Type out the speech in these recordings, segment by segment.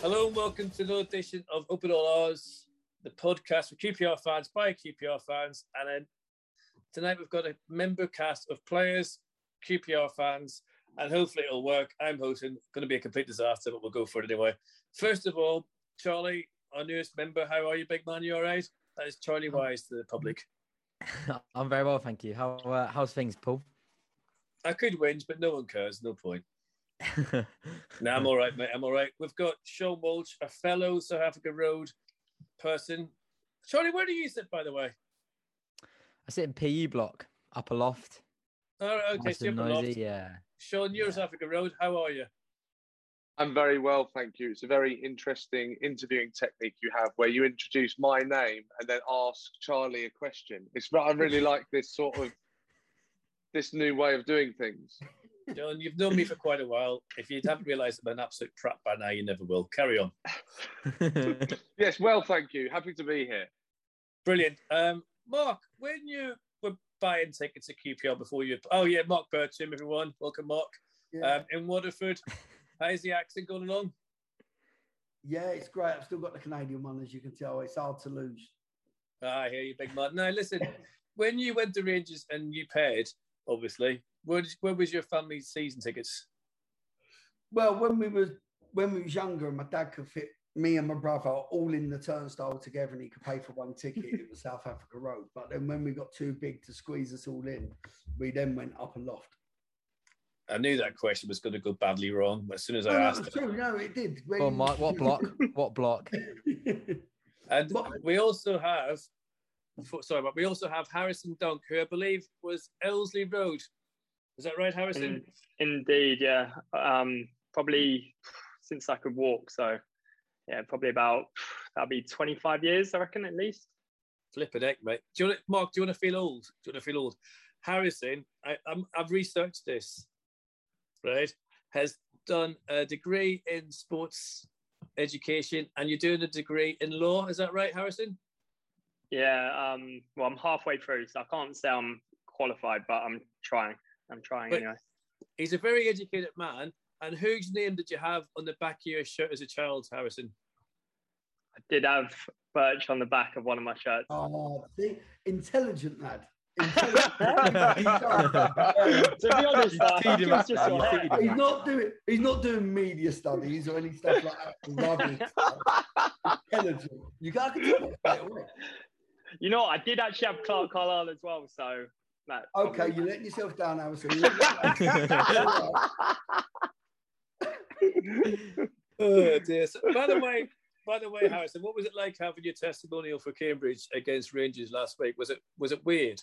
Hello and welcome to another edition of Open All Ours, the podcast for QPR fans by QPR fans. And then tonight we've got a member cast of players, QPR fans, and hopefully it'll work. I'm hosting, going to be a complete disaster, but we'll go for it anyway. First of all, Charlie, our newest member, how are you, big man? You all right? That is Charlie Wise to the public. I'm very well, thank you. How uh, how's things, Paul? I could whinge, but no one cares. No point. No, I'm all right, mate. I'm all right. We've got Sean Walsh, a fellow South Africa Road person. Charlie, where do you sit, by the way? I sit in PE block, upper loft. All right, okay, Nice so up noisy, yeah. Sean, you're South Africa Road. How are you? I'm very well, thank you. It's a very interesting interviewing technique you have where you introduce my name and then ask Charlie a question. It's I really like this sort of this new way of doing things. John, you've known me for quite a while. If you haven't realised I'm an absolute prat by now, you never will. Carry on. Yes, well, thank you. Happy to be here. Brilliant. Um, Mark, when you buying tickets to QPR before you... Oh, yeah, Mark Bircham, everyone. Welcome, Mark. Yeah, Um, in Waterford, how's the accent going along? yeah, it's great. I've still got the Canadian one, as you can tell. It's hard to lose. Ah, I hear you, big man. Now, listen, when you went to Rangers and you paid, obviously, where, did, where was your family season tickets? Well, when we was when we was younger, my dad could fit me and my brother all in the turnstile together, and he could pay for one ticket. It was South Africa Road. But then when we got too big to squeeze us all in, we then went up a loft. I knew that question was going to go badly wrong as soon as I No, no, asked it's it. true. No, it did. When- well, Mark, what block? What block? And What- we also have, sorry, but we also have Harrison Dunk, who I believe was Ellerslie Road. Is that right, Harrison? In- indeed, yeah. Um, probably since I could walk. So, yeah, probably about that'll be 25 years, I reckon, at least. Flipping heck, mate. Do you want to, Mark? Do you want to feel old? Do you want to feel old? Harrison, I, I'm, I've researched this. Right, has done a degree in sports education, and you're doing a degree in law. Is that right, Harrison? Yeah. Um, well, I'm halfway through, so I can't say I'm qualified, but I'm trying. I'm trying But- anyway. He's a very educated man. And whose name did you have on the back of your shirt as a child, Harrison? I did have Birch on the back of one of my shirts. oh, see, intelligent lad. Intelligent. to be honest, I think him it was up, just man. your You hair. feed him he's not doing. He's not doing media studies or any stuff like that. Rubbish. stuff. Intelligent. You got to tell it away. You know. I did actually have Clarke Carlisle as well. So, that Okay, you're letting yourself down, Harrison. You're letting yourself down. Oh dear. So, by the way, by the way, Harrison, what was it like having your testimonial for Cambridge against Rangers last week? Was it was it weird?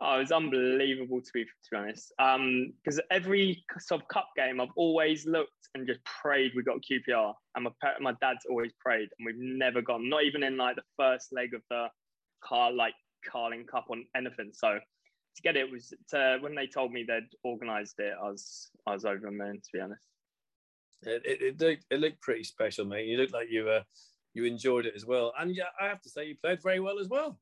Oh, it was unbelievable to be to be honest. Um, because every sort of cup game, I've always looked and just prayed we got QPR, and my my dad's always prayed, and we've never gone. Not even in like the first leg of the car like Carling Cup on anything. So to get it was to, when they told me they'd organised it, I was I was over the moon to be honest. It, it, it, looked, it looked pretty special, mate. You looked like you uh, you enjoyed it as well, and yeah, I have to say you played very well as well.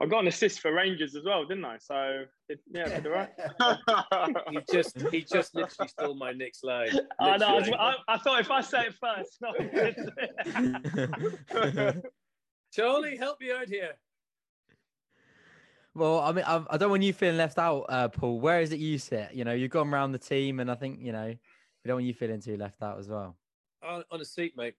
I got an assist for Rangers as well, didn't I? So did, yeah, did all right. He just he just literally stole my next line. I know. I, was- I, I thought if I say it first, no. Charlie, help me out here. well, I mean, I, I don't want you feeling left out, uh, Paul. Where is it you sit? You know, you've gone around the team, and I think you know we don't want you feeling too left out as well. On, on a seat, mate.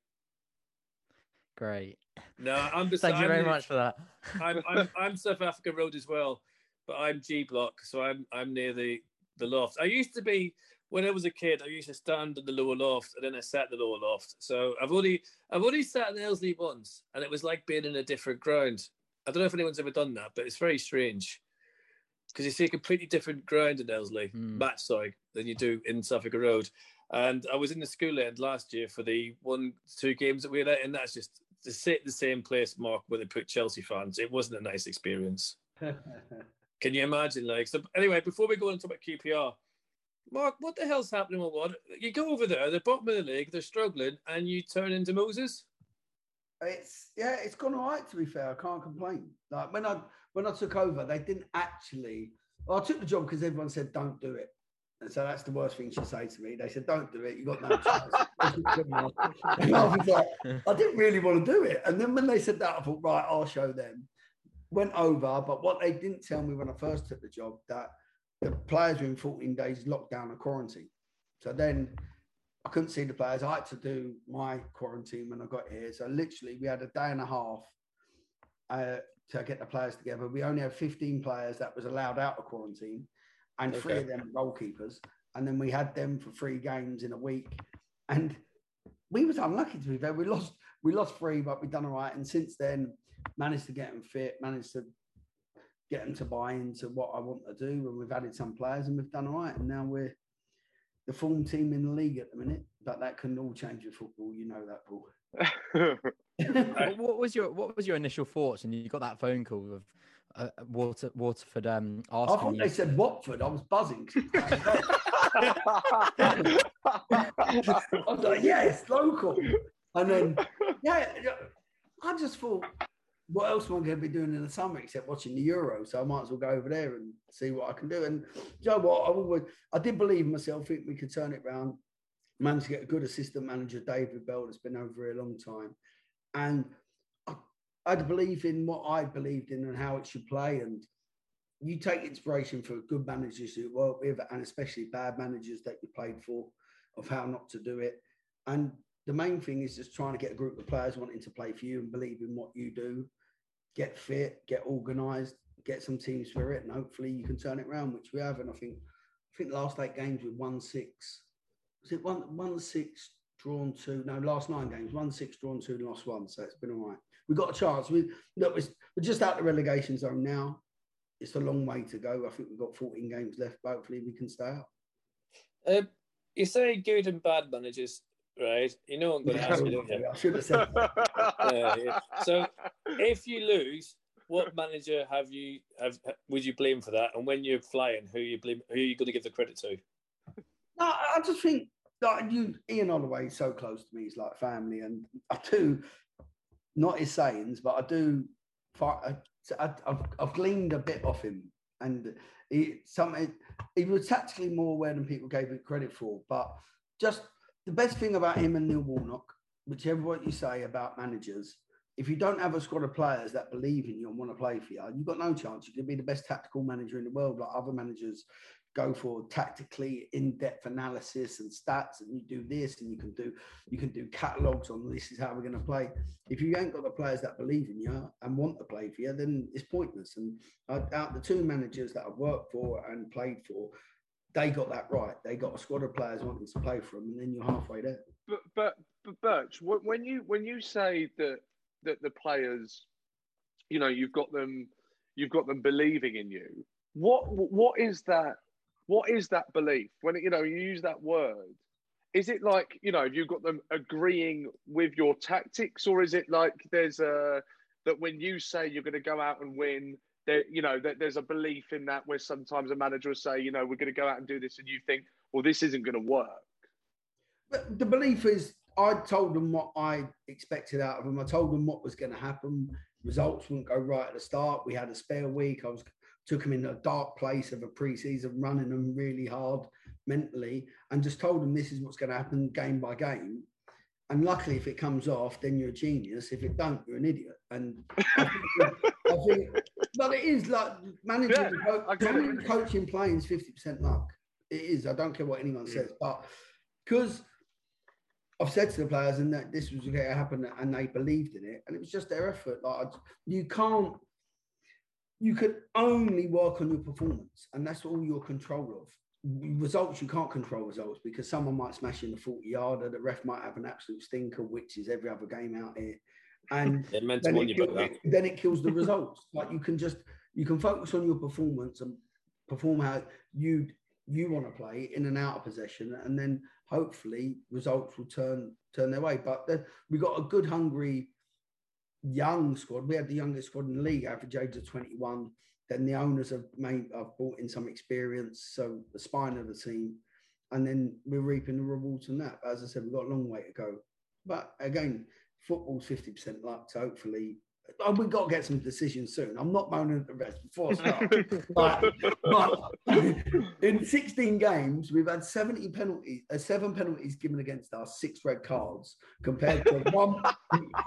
Great. No, I'm just. Thank you I'm very much for that. I'm, I'm I'm South Africa Road as well, but I'm G Block, so I'm I'm near the the loft. I used to be when I was a kid. I used to stand in the lower loft, and then I sat in the lower loft. So I've only I've only sat in Ellerslie once, and it was like being in a different ground. I don't know if anyone's ever done that, but it's very strange because you see a completely different ground in Ellerslie, Hmm. match sorry, than you do in South Africa Road. And I was in the school end last year for the one two games that we had, and that's just to sit the same place, Mark, where they put Chelsea fans. It wasn't a nice experience. Can you imagine? Like, so anyway, before we go on to talk about QPR, Mark, what the hell's happening with what? You go over there, the bottom of the league, they're struggling, and you turn into Moses. It's yeah, it's gone all right to be fair. I can't complain. Like when I when I took over, they didn't actually. Well, I took the job because everyone said don't do it, and so that's the worst thing she said to me. They said don't do it. You got no chance. I was like, I didn't really want to do it. And then when they said that, I thought right, I'll show them. Went over, but what they didn't tell me when I first took the job that the players were in 14 days lockdown and quarantine. So then I couldn't see the players. I had to do my quarantine when I got here. So literally, we had a day and a half uh, to get the players together. We only had 15 players that was allowed out of quarantine, and three of them goalkeepers. And then we had them for three games in a week, and we was unlucky to be fair. We lost we lost three, but we done all right. And since then, managed to get them fit, managed to get them to buy into what I want to do. And we've added some players, and we've done all right. And now we're the form team in the league at the minute. But that can all change with football. You know that, Paul. What, what was your What was your initial thoughts And you got that phone call with uh, Water Waterford um, I thought they said Watford. I was buzzing. I was like, yes, local. And then, yeah, yeah, I just thought, what else am I going to be doing in the summer except watching the Euro? So I might as well go over there and see what I can do. And you know what? I always, I did believe in myself. think we could turn it round. Managed to get a good assistant manager, David Bell, that's been over here a long time. And I'd believe in what I believed in and how it should play. And you take inspiration for good managers you work with, and especially bad managers that you played for, of how not to do it. And the main thing is just trying to get a group of players wanting to play for you and believe in what you do, get fit, get organised, get some team spirit, and hopefully you can turn it around, which we have. And I think, I think the last eight games with one six, was it one one six drawn two? No, last nine games, one six drawn two, and lost one. So it's been all right. We got a chance. We look, we're just out the relegation zone now. It's a long way to go. I think we've got 14 games left, but hopefully we can stay out. Um, you say good and bad managers, right? You know what I'm going to ask you. I should have said that. Yeah, yeah. So if you lose, what manager have you have would you blame for that? And when you're flying, who you blame? Who are you going to give the credit to? No, I just think like you, Ian Holloway is so close to me. He's like family, and I do not his sayings, but I do. I, I've, I've gleaned a bit off him, and he something he was tactically more aware than people gave him credit for. But just the best thing about him and Neil Warnock, whichever what you say about managers, if you don't have a squad of players that believe in you and want to play for you, you've got no chance. You could be the best tactical manager in the world, like other managers go for tactically in-depth analysis and stats and you do this and you can do you can do catalogs on this is how we're going to play if you ain't got the players that believe in you and want to play for you then it's pointless and out the two managers that i've worked for and played for they got that right they got a squad of players wanting to play for them and then you're halfway there but, but but Birch, when you when you say that that the players, you know, you've got them, you've got them believing in you. What what is that? What is that belief? When you know you use that word, is it like you know you've got them agreeing with your tactics, or is it like there's a that when you say you're going to go out and win, there you know that there's a belief in that where sometimes a manager will say, you know, we're going to go out and do this, and you think, well, this isn't going to work. But the belief is I told them what I expected out of them. I told them what was going to happen. Results wouldn't go right at the start. We had a spare week. I was took them in a dark place of a preseason, running them really hard mentally, and just told them this is what's going to happen game by game. And luckily, if it comes off, then you're a genius. If it don't, you're an idiot. And I think, I think but it is like managing, Yeah, co- I managing, coaching, playing is fifty percent luck. It is. I don't care what anyone Mm. says, but because I've said to the players and that this was going to happen, and they believed in it, and it was just their effort. Like you can't, you can only work on your performance, and that's all your control of. Results you can't control results because someone might smash in the forty yarder, the ref might have an absolute stinker, which is every other game out here, and then it, kill- then it kills the results. like you can just you can focus on your performance and perform how you you want to play in and out of possession, and then hopefully results will turn turn their way. But the, we got a good, hungry, young squad. We had the youngest squad in the league, average age of twenty one. Then the owners have made have brought in some experience, so the spine of the team and then we're reaping the rewards from that. But as I said, we've got a long way to go. But again, football's fifty percent luck, so hopefully. Oh, We've got to get some decisions soon. I'm not moaning at the rest before I start. but, but in 16 games, we've had 70 penalties, uh, seven penalties given against us, six red cards, compared to one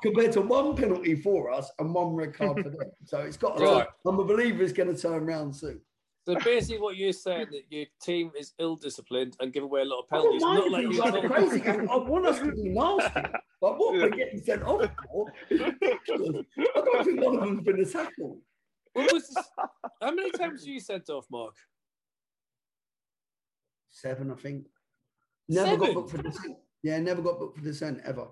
compared to one penalty for us and one red card for them. So it's got. To, Right. I'm a believer it's going to turn around soon. So basically, what you're saying that your team is ill-disciplined and give away a lot of penalties, not like you. run a crazy. I want us to be nasty. But what we're getting sent off for. I don't think one of them's been a tackle. What was this? How many times were you sent off, Mark? Seven, I think. Never Seven? got booked for dissent. Yeah, never got booked for dissent ever.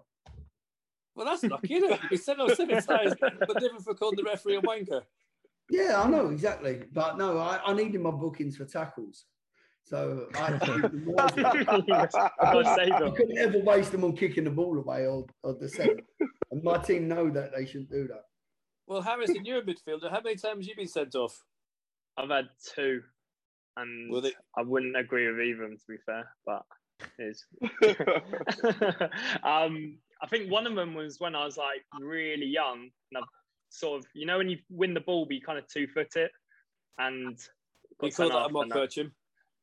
Well, that's lucky, isn't it? Been sent off seven times, but different for calling the referee a wanker. Yeah, I know exactly. But no, I, I needed my bookings for tackles. So I, God I couldn't ever waste them on kicking the ball away or, or dissent. And my team know that they shouldn't do that. Well, Harrison, you're a midfielder. How many times have you been sent off? I've had two, and Well, they- I wouldn't agree with either of them to be fair, but is. um, I think one of them was when I was like really young, and I've sort of, you know, when you win the ball, but you kind of two foot it, and We call that a mock and coaching.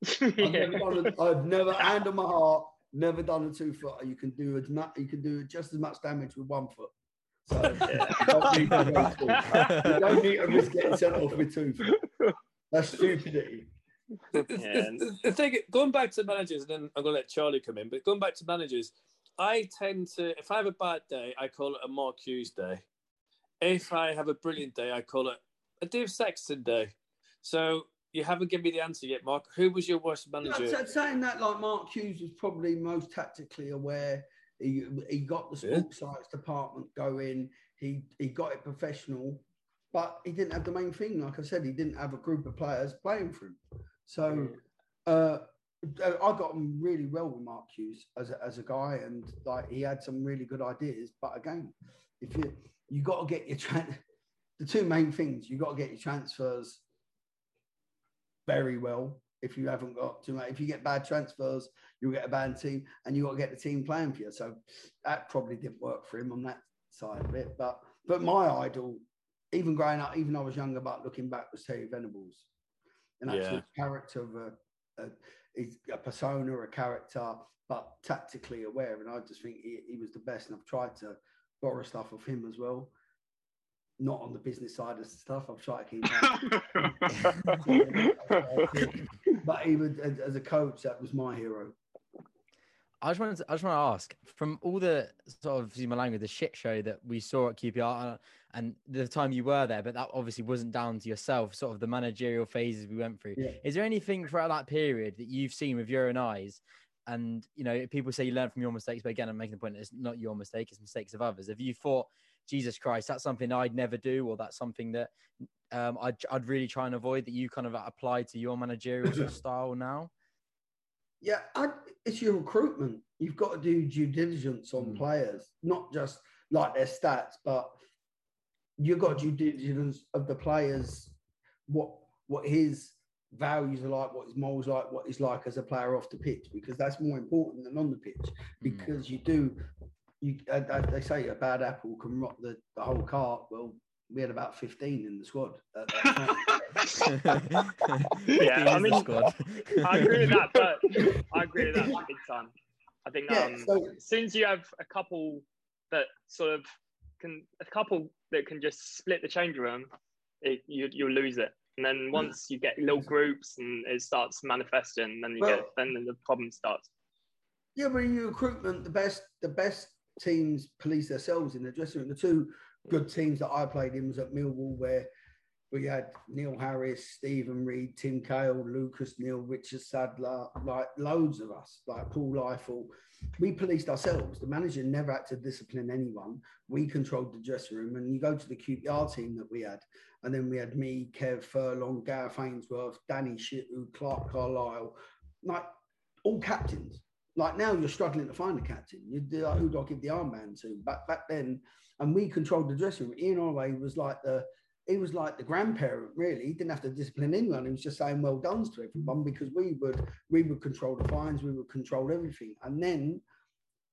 I've never done a, I've never, hand on my heart, never done a two footer. You can do as much, you can do just as much damage with one foot. So you don't need to. You don't need to risk getting sent off with two foot. That's stupidity. The, the- Yeah. the- the thing, going back to managers, and then I'm going to let Charlie come in. But going back to managers, I tend to, if I have a bad day, I call it a Mark Hughes day. If I have a brilliant day, I call it a Dave Sexton day. So you haven't given me the answer yet, Mark. Who was your worst No, manager? so- saying that, like Mark Hughes was probably most tactically aware. He, he got the Yeah. sports science department going. He he got it professional, but he didn't have the main thing. Like I said, he didn't have a group of players playing for him. So uh, I got on really well with Mark Hughes as a, as a guy, and like he had some really good ideas. But again, if you you got to get your tran the two main things you got to get your transfers very well. If you haven't got too much, if you get bad transfers, you'll get a bad team, and you got to get the team playing for you. So that probably didn't work for him on that side of it. But but my idol, even growing up, even I was younger, but looking back, was Terry Venables, an Yeah. absolute character of a, a, a persona, a character, but tactically aware. And I just think he, he was the best. And I've tried to borrow stuff of him as well. Not on the business side of stuff. I've tried to keep that. but he was as, as a coach, that was my hero. I just wanted to, I just want to ask from all the sort of excuse my language, the shit show that we saw at QPR uh, and the time you were there, but that obviously wasn't down to yourself, sort of the managerial phases we went through. Yeah. Is there anything throughout that period that you've seen with your own eyes? And you know, people say you learn from your mistakes, but again, I'm making the point that it's not your mistake, it's mistakes of others. Have you thought, Jesus Christ, that's something I'd never do, or that's something that um, I'd, I'd really try and avoid that you kind of apply to your managerial style now? Yeah, I, it's your recruitment. You've got to do due diligence on Mm. players, not just like their stats, but you've got due diligence of the players, what what his values are like, what his morals like, what he's like as a player off the pitch, because that's more important than on the pitch. Mm. Because you do, you uh, uh, they say a bad apple can rot the, the whole cart. Well, we had about fifteen in the squad. At that time. Yeah, I the mean- squad. I agree with that, but I agree with that big time. I think Yeah, um, so- as soon as you have a couple that sort of can, a couple that can just split the change room, it, you you'll lose it. And then hmm. once you get little groups and it starts manifesting, then you get then the problem starts. Yeah, but in your recruitment, the best the best teams police themselves in the dressing room. The two good teams that I played in was at Millwall, where we had Neil Harris, Steven Reid, Tim Cahill, Lucas Neill, Richard Sadlier, like loads of us, like Paul Ifill. We policed ourselves. The manager never had to discipline anyone. We controlled the dressing room. And you go to the QPR team that we had, and then we had me, Kev Furlong, Gareth Ainsworth, Danny Shittu, Clarke Carlisle, like all captains. Like now, you're struggling to find a captain. You like, who do I give the armband to? Back back then, and we controlled the dressing room. Ian Holloway was like the he was like the grandparent, really. He didn't have to discipline anyone. He was just saying well done to everyone because we would we would control the fines, we would control everything. And then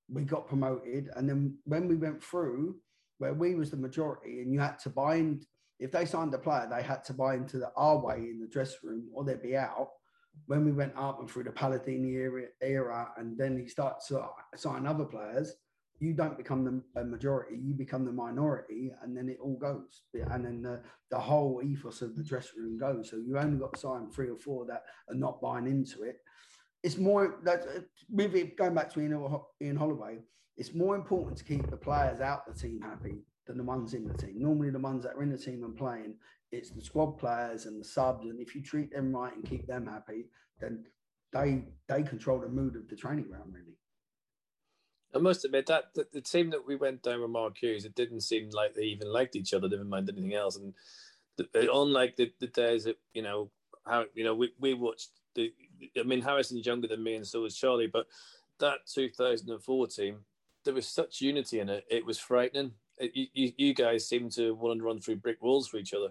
we got promoted. And then when we went through, where we was the majority, and you had to bind if they signed a player, they had to buy into the our way in the dressing room, or they'd be out. When we went up and through the Paladini era, era and then he starts to sign other players, you don't become the majority, you become the minority, and then it all goes. And then the, the whole ethos of the mm. dressing room goes. So you only got to sign three or four that are not buying into it. It's more that uh, with it going back to Ian, Ian Holloway, it's more important to keep the players out the team happy than the ones in the team. Normally, the ones that are in the team and playing, it's the squad players and the subs. And if you treat them right and keep them happy, then they they control the mood of the training ground really. I must admit that, that the team that we went down with Mark Hughes, it didn't seem like they even liked each other, never mind anything else. And the, unlike the, the days that you know how you know we, we watched the, I mean Harrison's younger than me, and so was Charlie. But that 2004 team, there was such unity in it; it was frightening. It, you, you guys seem to want to run through brick walls for each other.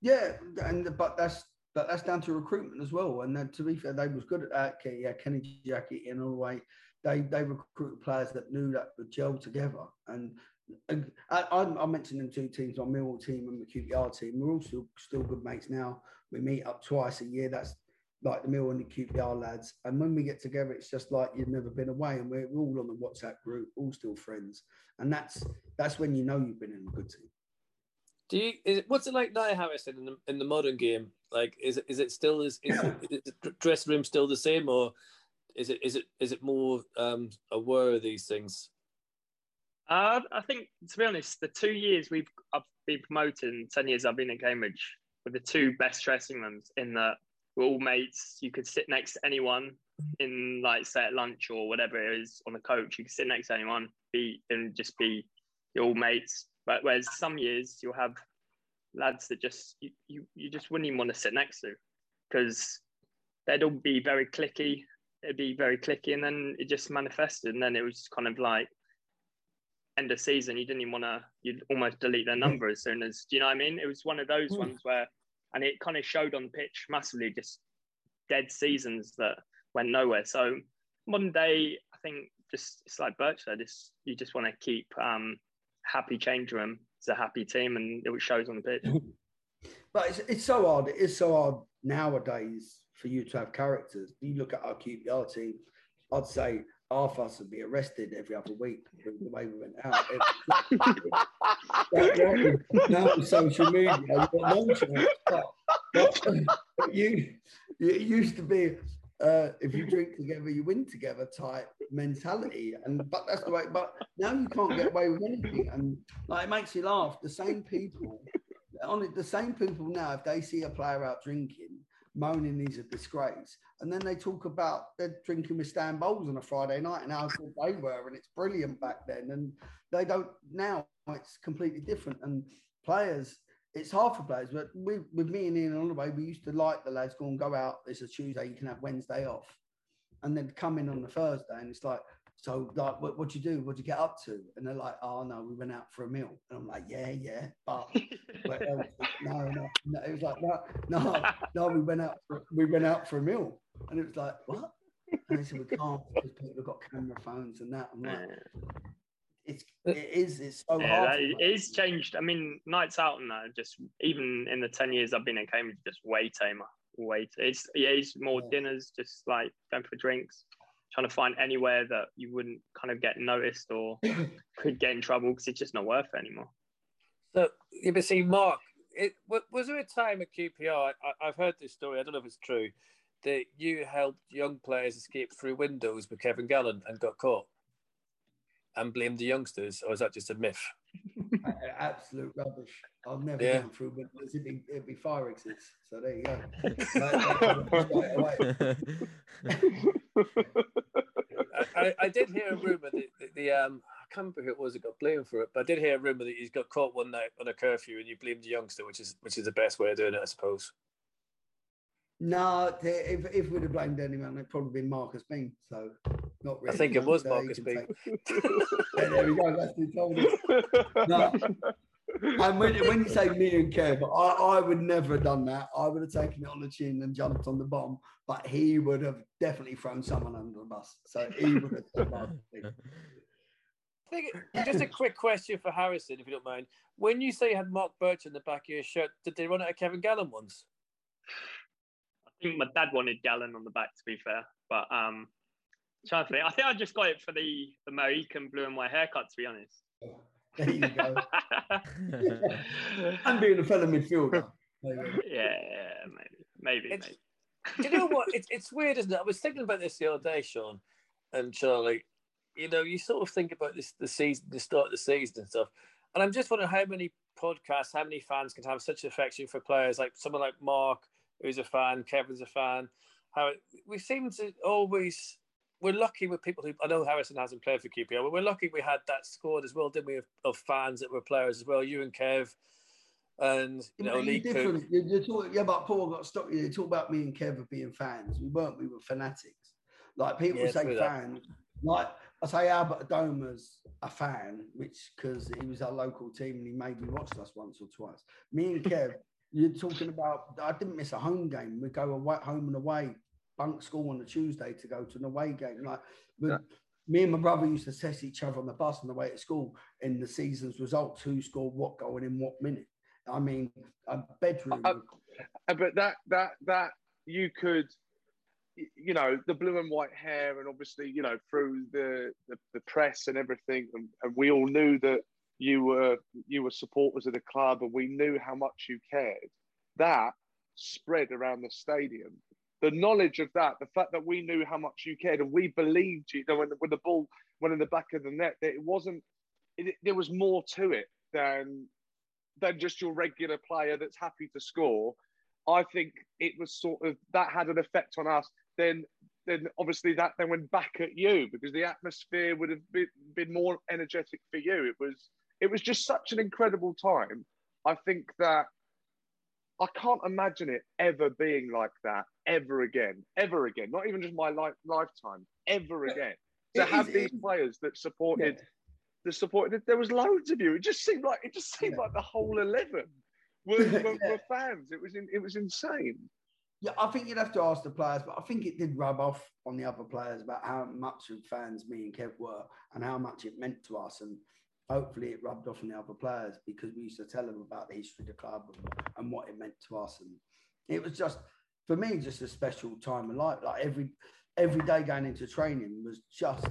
Yeah, and but that's but that's down to recruitment as well. And to be fair, they was good at that. Yeah, Kenny Jackett in all the way they they recruited players that knew that would gel together. And, and I, I, mentioned them two teams, my Millwall team and the QPR team. We're all still, still good mates now. We meet up twice a year. That's like the Mill and the QPR lads. And when we get together, it's just like you've never been away, and we're, we're all on the WhatsApp group, all still friends. And that's that's when you know you've been in a good team. Do you? It, what's it like now, Harrison, in the in the modern game? Like, is it is it still is, is, the dressing room still the same, or is it is it is it more um, aware of these things? Uh, I think, to be honest, the two years we've I've been promoted, in ten years I've been in Cambridge, were the two best dressing rooms in that we're all mates. You could sit next to anyone in, like, say at lunch or whatever it is on the coach. You could sit next to anyone, be and just be your all mates. But whereas some years you'll have lads that just you, you, you just wouldn't even want to sit next to because they'd all be very clicky it'd be very clicky, and then it just manifested, and then it was kind of like end of season. You didn't even want to. You'd almost delete their number as soon as. Do you know what I mean? It was one of those mm. ones where, and it kind of showed on the pitch massively, just dead seasons that went nowhere. So modern day, I think just it's like Birch said, it's, you just want to keep um, happy change room. It's a happy team, and it shows on the pitch. But it's, it's so hard. It is so hard nowadays for you to have characters. You look at our QPR team, I'd say half us would be arrested every other week the way we went out. now social media, but, but you, it used to be uh, if you drink together, you win together type mentality. And but that's the way. But now you can't get away with anything, and like it makes you laugh. The same people, on it, the same people now, if they see a player out drinking, moaning he's a disgrace. And then they talk about they're drinking with Stan Bowles on a Friday night and how good they were, and it's brilliant back then. And they don't now, it's completely different. And players, it's hard for players, but we, with me and Ian on the way, we used to like the lads go and go out. It's a Tuesday, you can have Wednesday off. And then come in on the Thursday, and it's like, so like, what what you do? What do you get up to? And they're like, oh no, we went out for a meal. And I'm like, yeah, yeah, but, but no, no, no, it was like, no, no, no, we went out for, we went out for a meal. And it was like, what? And they said we can't because people have got camera phones and that. I'm like, it's uh, it is it's so yeah, hard. It is changed. I mean, nights out and that just even in the ten years I've been in Cambridge, just way tamer. Way it's yeah, it's more yeah. dinners, just like going for drinks trying to find anywhere that you wouldn't kind of get noticed or could get in trouble because it's just not worth it anymore. So, you but see, Mark, it, was there a time at QPR? I, have heard this story. I don't know if it's true that you helped young players escape through windows with Kevin Gallen and got caught, and blame the youngsters, or is that just a myth? Absolute rubbish. I'll never yeah. through windows. It'd be, it'd be fire exits. So there you go. I, I, did hear a rumor that the, the, um I can't remember who it was that got blamed for it, but I did hear a rumor that he's got caught one night on a curfew and you blamed the youngster, which is which is the best way of doing it, I suppose. No, if, if we'd have blamed anyone, it'd probably been Marcus Bean. So not really. I think it was Marcus Bean. yeah, there we go. That's who told us. No, And when, when you say me and Kev, I, I would never have done that. I would have taken it on the chin and jumped on the bomb, but he would have definitely thrown someone under the bus. So he would have survived. I think just a quick question for Harrison, if you don't mind. When you say you had Mark Birch in the back of your shirt, did they run out of Kevin Gallen once? I think my dad wanted Gallen on the back, to be fair. But um, trying to think, I think I just got it for the the Mohican blue and white haircut, to be honest. There you go. and being a fellow midfielder. yeah, yeah, maybe, maybe, It's- maybe. Do you know what? It's, it's weird, isn't it? I was thinking about this the other day, Sean and Charlie. You know, you sort of think about this the season, the start of the season and stuff. And I'm just wondering how many podcasts, how many fans can have such affection for players like someone like Mark, who's a fan, Kevin's a fan. How we seem to always we're lucky with people who I know Harrison hasn't played for QPR, but we're lucky we had that squad as well, didn't we? Of, of fans that were players as well. You and Kev, and you know Lee different. You're, you're talking, yeah, but Paul got stuck. You talk about me and Kev being fans. We weren't. We were fanatics. Like people Yeah, say that. fans. Like I say, Albert Adomah's a fan, which because he was our local team and he made me watch us once or twice. Me and Kev, you're talking about. I didn't miss a home game. We go away, home and away, bunk school on a Tuesday to go to an away game. Like Yeah. me and my brother used to test each other on the bus on the way to school in the season's results, who scored what goal and in what minute. I mean, a bedroom. Uh, Uh, but that that that you could you know the blue and white hair and obviously you know through the the, the press and everything and, and we all knew that you were you were supporters of the club and we knew how much you cared that spread around the stadium the knowledge of that the fact that we knew how much you cared and we believed you, you know when the, when the ball went in the back of the net that it wasn't it, there was more to it than than just your regular player that's happy to score I think it was sort of that had an effect on us. Then, then obviously that then went back at you because the atmosphere would have been, been more energetic for you. It was it was just such an incredible time. I think that I can't imagine it ever being like that ever again, ever again. Not even just my life, lifetime, ever again. To have is- these it- players that supported, Yeah. that supported. There was loads of you. It just seemed like it just seemed Yeah. like the whole eleven were, were, Yeah. were fans. It was in, it was insane. Yeah, I think you'd have to ask the players, but I think it did rub off on the other players about how much of fans me and Kev were and how much it meant to us. And hopefully it rubbed off on the other players because we used to tell them about the history of the club and, what it meant to us. And it was just, for me, just a special time of life. Like every every day going into training was just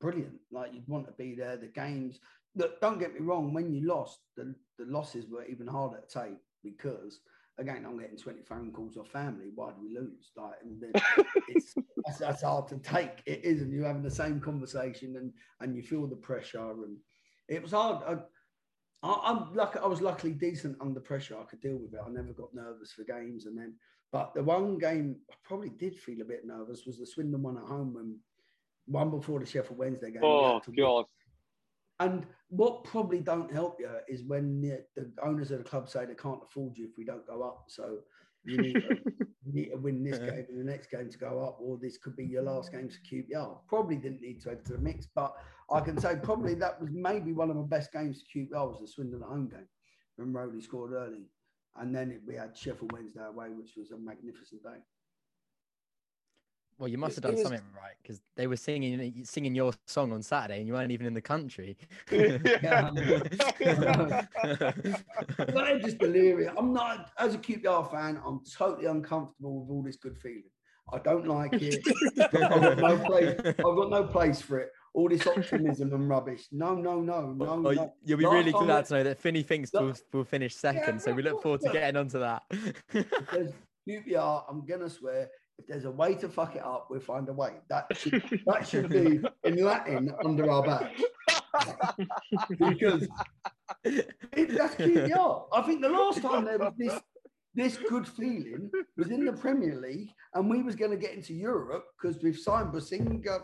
brilliant. Like you'd want to be there. The games, look, don't get me wrong, when you lost, the, the losses were even harder to take because again, I'm getting 20 phone calls off family. Why do we lose? Like, and then it's that's, that's hard to take. It is, and you're having the same conversation, and and you feel the pressure, and it was hard. I, I, I'm lucky. I was luckily decent under pressure. I could deal with it. I never got nervous for games, and then, but the one game I probably did feel a bit nervous was the Swindon one at home when one before the Sheffield Wednesday game. Oh to. God! And what probably don't help you is when the, the owners of the club say they can't afford you if we don't go up. So you need to, you need to win this game and the next game to go up, or this could be your last game for QPR. Probably didn't need to enter the mix, but I can say probably that was maybe one of my best games for QPR oh, was the Swindon at home game when Rowley scored early. And then it, we had Sheffield Wednesday away, which was a magnificent day. Well, you must have done was- something right because they were singing singing your song on Saturday, and you weren't even in the country. But they're just delirious. I'm not, as a QPR fan, I'm totally uncomfortable with all this good feeling. I don't like it. I've got no place. I've got no place for it. All this optimism and rubbish. No, no, no, no. Well, no. Oh, you'll be Last really glad to know that Finney thinks we'll, we'll finish second, so we look forward to getting onto that. There's QPR. I'm gonna swear. If there's a way to fuck it up, we'll find a way. That should, that should be in Latin under our badge. because it, that's QPR. I think the last time there was this this good feeling was in the Premier League, and we was going to get into Europe because we've signed Bosingwa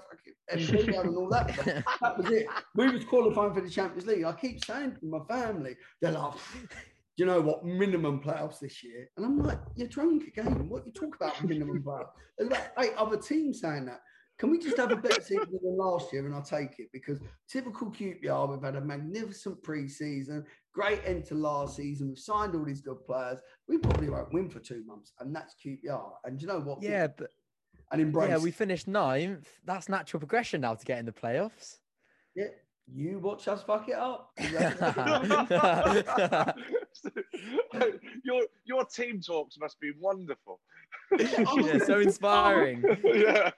and and all that. That was it. We was qualifying for the Champions League. I keep saying to my family, they're like, "Do you know what? Minimum playoffs this year. And I'm like, you're drunk again. What you talk about minimum playoffs? There's about eight other teams saying that. Can we just have a better season than last year? And I'll take it because typical QPR, we've had a magnificent pre-season, great end to last season. We've signed all these good players. We probably won't win for two months, and that's QPR. And you know what? Yeah, but and embrace. yeah, we finished ninth. That's natural progression now to get in the playoffs. Yeah, you watch us fuck it up. your your team talks must be wonderful. yeah, so inspiring. yeah.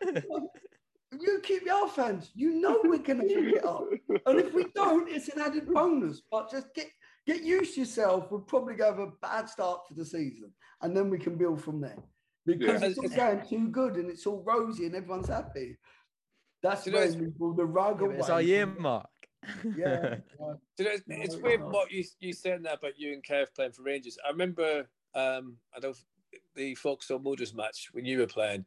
you keep your fans, you know we're going to fuck it up. And if we don't, it's an added bonus. But just get get used to yourself. We'll probably go have a bad start to the season, and then we can build from there. Because Yeah. it's all going too good, and it's all rosy, and everyone's happy. That's You know, when it's- we pull the rug away. it's our year mark. Yeah, yeah. You know, it's, it's No, weird no. what you you saying that about you and Kev playing for Rangers. I remember um I don't the Vauxhall Motors match when you were playing,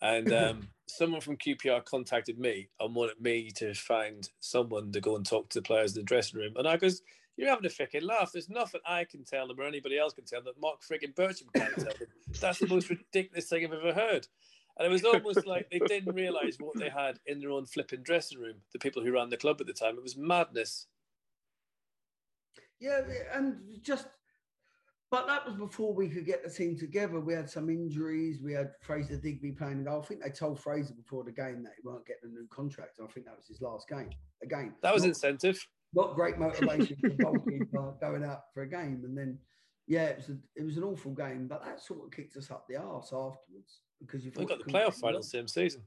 and um, someone from QPR contacted me and wanted me to find someone to go and talk to the players in the dressing room. And I goes, "You're having a fucking laugh. There's nothing I can tell them or anybody else can tell them that Mark friggin' Bircham can't tell them. That's the most ridiculous thing I've ever heard." And it was almost like they didn't realise what they had in their own flipping dressing room. The people who ran the club at the time, it was madness. Yeah, and just, but that was before we could get the team together. We had some injuries. We had Fraser Digby playing. I think they told Fraser before the game that he weren't getting a new contract. I think that was his last game. Again, That was not, incentive. Not great motivation for the goalkeeper going out for a game. And then, yeah, it was a, it was an awful game. But that sort of kicked us up the arse afterwards because you We thought got the couldn't playoff final it. same season.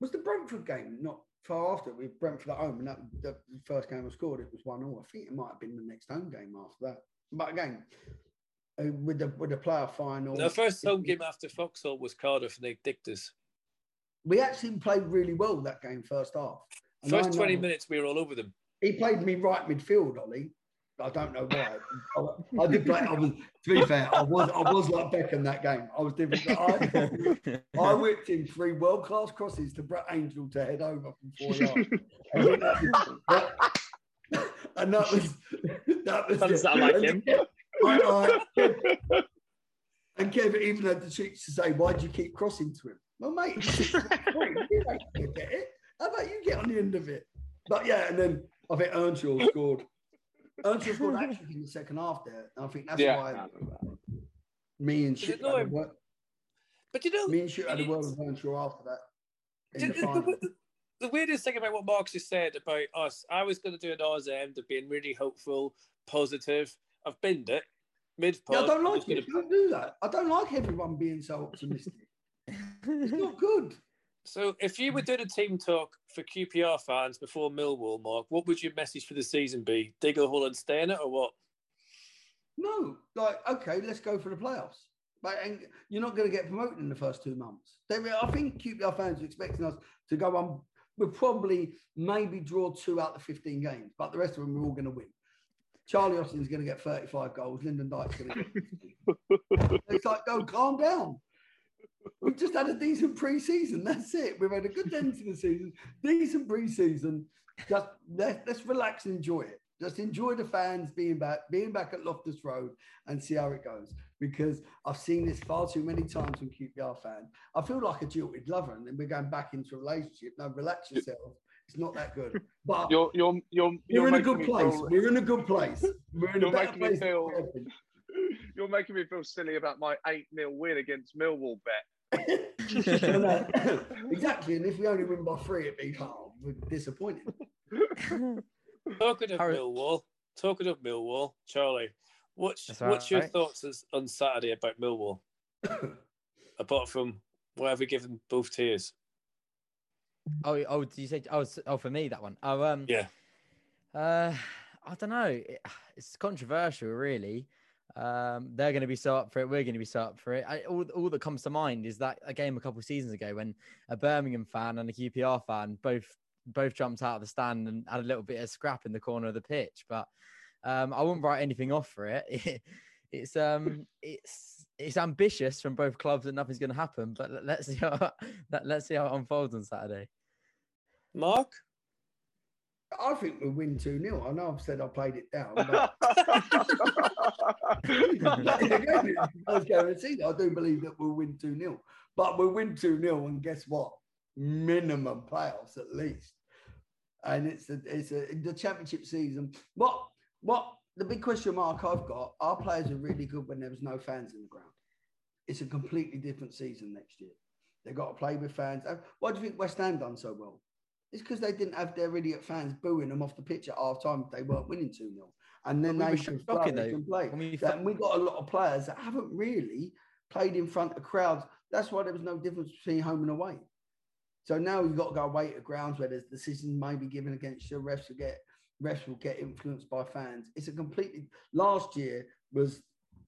Was the Brentford game not far after? We Brentford at home, and that the first game I scored, it was one 0 I think it might have been the next home game after that. But again, uh, with the with the playoff final, The first home game after Vauxhall was Cardiff and they dicked us. we actually played really well that game first half. And First 20 minutes, we were all over them. He played me right midfield, Ollie. I don't know why. I, I did play. I was to be fair. I was I was like Beckham that game. I was different. I, I whipped in three world class crosses to Brett Angell to head over from four yards. That and that was that was. Doesn't sound like And him. I- I- and Kevin even had the cheeks to say, "Why would you keep crossing to him?" Well, mate, you get it. How about you get on the end of it? But yeah, and then I think Earnshaw scored. Earnshaw scored actually in the second half there. I think that's Yeah. why me and Is shit it had a annoying? word, But you know, me and shit had a it- word with Earnshaw after that. In the, the the- final. the- the weirdest thing about what Mark just said about us, I was going to do an Oz end of being really hopeful, positive. I've binned it. Mid Yeah, I don't like it. Don't do that. I don't like everyone being so optimistic. It's not good. So, if you were doing a team talk for QPR fans before Millwall, Mark, what would your message for the season be? Dig a hole and stay in it, or what? No, like okay, let's go for the playoffs. But and you're not going to get promoted in the first two months. They, I think QPR fans are expecting us to go on. We'll probably maybe draw two out of the 15 games, but the rest of them we're all going to win. Charlie Austin's going to get 35 goals. Lyndon Dykes' going to get. it's like, go calm down. We've just had a decent pre-season. That's it. We've had a good end to the season, decent pre-season. Just let, let's relax and enjoy it. Just enjoy the fans being back, being back at Loftus Road, and see how it goes. Because I've seen this far too many times from QPR fans. I feel like a jilted lover, and then we're going back into a relationship. Now relax yourself. It's not that good. But You're you're you're you're we're in a good place. feel- We're in a good place. We're in a better place. Than feel- we have been. You're making me feel silly about my eight 0 win against Millwall bet. Exactly. And if we only win by three, it'd be oh, we're disappointed. Talking of Harry- Millwall, talking of Millwall, Charlie, what's That's what's your right. thoughts as, on Saturday about Millwall? Apart from what have we given both tiers? oh, oh, did you say? Oh, oh, for me that one. Oh, um, Yeah. Uh, I don't know. It- It's controversial, really. Um, they're going to be so up for it. We're going to be so up for it. I, all, all that comes to mind is that a game a couple of seasons ago when a Birmingham fan and a QPR fan both both jumped out of the stand and had a little bit of scrap in the corner of the pitch. But um, I wouldn't write anything off for it. it's um, it's it's ambitious from both clubs that nothing's going to happen. But let- let's see how let, let's see how it unfolds on Saturday. Mark? I think we'll win 2 0. I know I've said I played it down, but again, it's the first game of the season. I do believe that we'll win 2 0. But we'll win 2 0, and guess what? minimum playoffs at least. And it's a, it's a the championship season. What what the big question mark I've got? Our players are really good when there was no fans in the ground. It's a completely different season next year. They've got to play with fans. Why do you think West Ham done so well? It's because they didn't have their idiot fans booing them off the pitch at half time if they weren't winning 2 0. And then we they could shocking, though, play. when we That- and we got a lot of players that haven't really played in front of crowds. That's why there was no difference between home and away. So now you've got to go away to grounds where there's decisions may be given against you. Refs will get refs will get influenced by fans. It's a completely last year was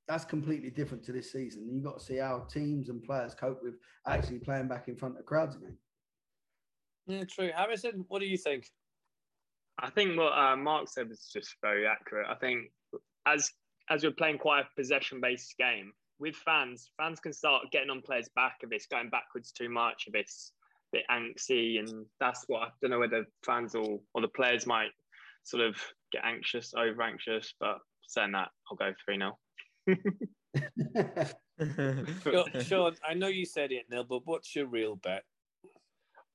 that's completely different to this season. You've got to see how teams and players cope with actually playing back in front of crowds again. Yeah, true. Harrison, what do you think? I think what uh, Mark said was just very accurate. I think as as we're playing quite a possession based game with fans, fans can start getting on players' back if it's going backwards too much, if it's a bit angsty, and that's what I don't know whether fans or or the players might sort of get anxious, over anxious. But saying that, I'll go three 0 Sean, Sean, I know you said it, Neil, but what's your real bet?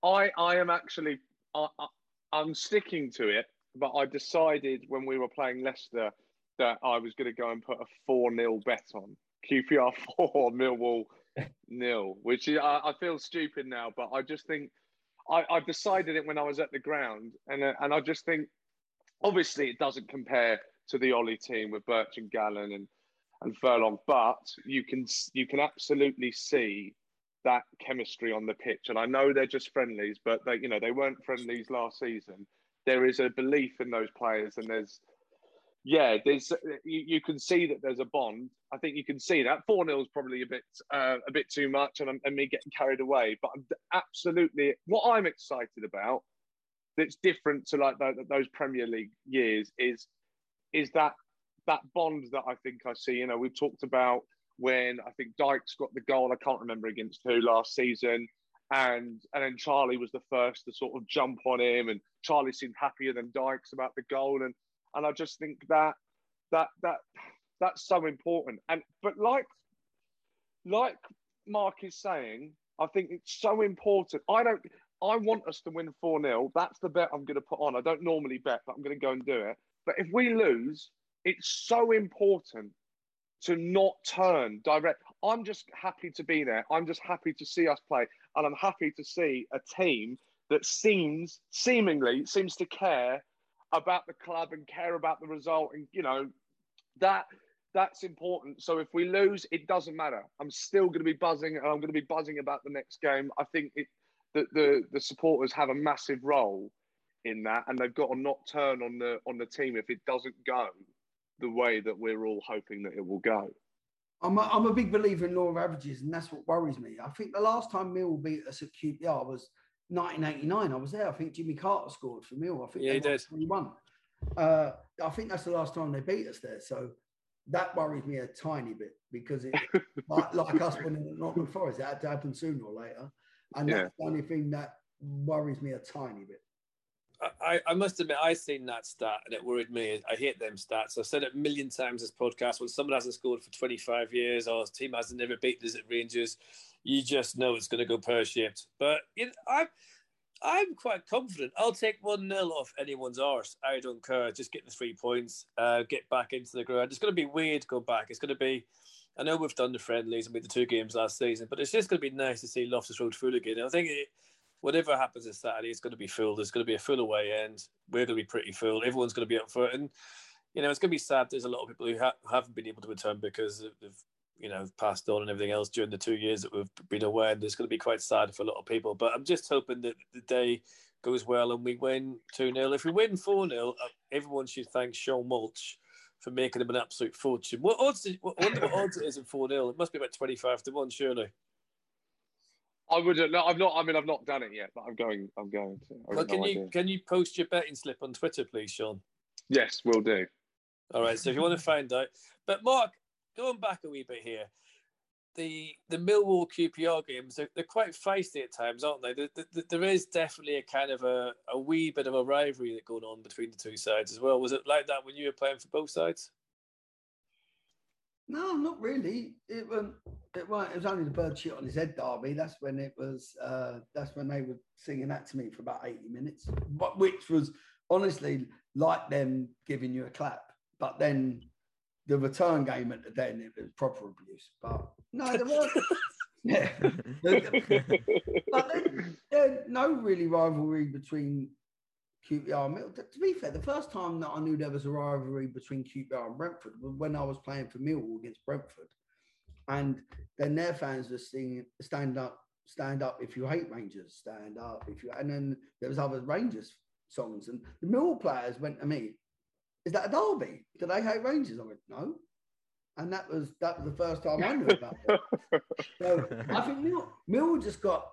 I I am actually I, I I'm sticking to it, but I decided when we were playing Leicester that I was going to go and put a four 0 bet on. QPR four Millwall nil, which is, I, I feel stupid now, but I just think I, I decided it when I was at the ground, and uh, and I just think obviously it doesn't compare to the Ollie team with Birch and Gallen and and Furlong, but you can you can absolutely see that chemistry on the pitch. And I know they're just friendlies, but they you know they weren't friendlies last season. There is a belief in those players, and there's yeah, there's you, you can see that there's a bond. I think you can see that four 0 is probably a bit uh, a bit too much, and, and me getting carried away. But I'm absolutely what I'm excited about that's different to like tho- those Premier League years is is that that bond that I think I see. You know, we've talked about when I think Dykes got the goal. I can't remember against who last season, and and then Charlie was the first to sort of jump on him, and Charlie seemed happier than Dykes about the goal, and and I just think that that that that's so important. And but like like Mark is saying, I think it's so important. I don't. I want us to win 4 0. That's the bet I'm going to put on. I don't normally bet, but I'm going to go and do it. But if we lose, it's so important to not turn direct. I'm just happy to be there. I'm just happy to see us play. And I'm happy to see a team that seems, seemingly, seems to care about the club and care about the result. And, you know, that that's important. So if we lose, it doesn't matter. I'm still going to be buzzing and I'm going to be buzzing about the next game. I think it, the, the, the supporters have a massive role in that and they've got to not turn on the on the team if it doesn't go the way that we're all hoping that it will go. I'm a, I'm a big believer in law of averages, and that's what worries me. I think the last time Mill beat us at QPR was 1989. I was there. I think Jimmy Carter scored for Mill. I think Yeah, they he did. won 3-1. Uh, I think that's the last time they beat us there. So that worries me a tiny bit because it, like, like us winning at Nottingham Forest, it had to happen sooner or later. And Yeah. that's the only thing that worries me a tiny bit. I, I must admit, I seen that stat and it worried me. I hate them stats. I've said it a million times this podcast. When someone hasn't scored for 25 years or his team hasn't never beaten us at Rangers, you just know it's going to go pear shaped. But you know, I'm, I'm quite confident. I'll take 1 0 off anyone's arse. I don't care. Just get the three points, uh, get back into the ground. It's going to be weird to go back. It's going to be. I know we've done the friendlies and we had the two games last season, but it's just going to be nice to see Loftus Road full again. I think it, whatever happens this Saturday, it's going to be full. There's going to be a full away end. We're going to be pretty full. Everyone's going to be up for it. And, you know, it's going to be sad. There's a lot of people who ha- haven't been able to return because they've, you know, passed on and everything else during the two years that we've been away. And it's going to be quite sad for a lot of people. But I'm just hoping that the day goes well and we win 2 0. If we win 4 0, uh, everyone should thank Sean Mulch for making him an absolute fortune. What odds? Is, what, what odds it is in 4 0. It must be about 25 to 1, surely. I wouldn't. No, I've not. I mean, I've not done it yet, but I'm going. I'm going to. Well, can no you idea. can you post your betting slip on Twitter, please, Sean? Yes, we'll do. All right. So if you want to find out, but Mark, going back a wee bit here, the the Millwall QPR games they're, they're quite feisty at times, aren't they? There, there, there is definitely a kind of a, a wee bit of a rivalry that going on between the two sides as well. Was it like that when you were playing for both sides? No, not really. It was it, was, it was only the bird shit on his head derby. That's when it was. Uh, that's when they were singing that to me for about eighty minutes, but which was honestly like them giving you a clap. But then the return game at the den it was proper abuse. But no, there was. yeah, but then, there's no really rivalry between QPR. Um, to be fair, the first time that I knew there was a rivalry between QPR and Brentford was when I was playing for Millwall against Brentford. And then their fans were singing stand up, stand up if you hate Rangers, stand up if you and then there was other Rangers songs. And the Millwall players went to me, Is that a derby? Do they hate Rangers? I went, No. And that was that was the first time I knew about it. So I think Mill, Mill just got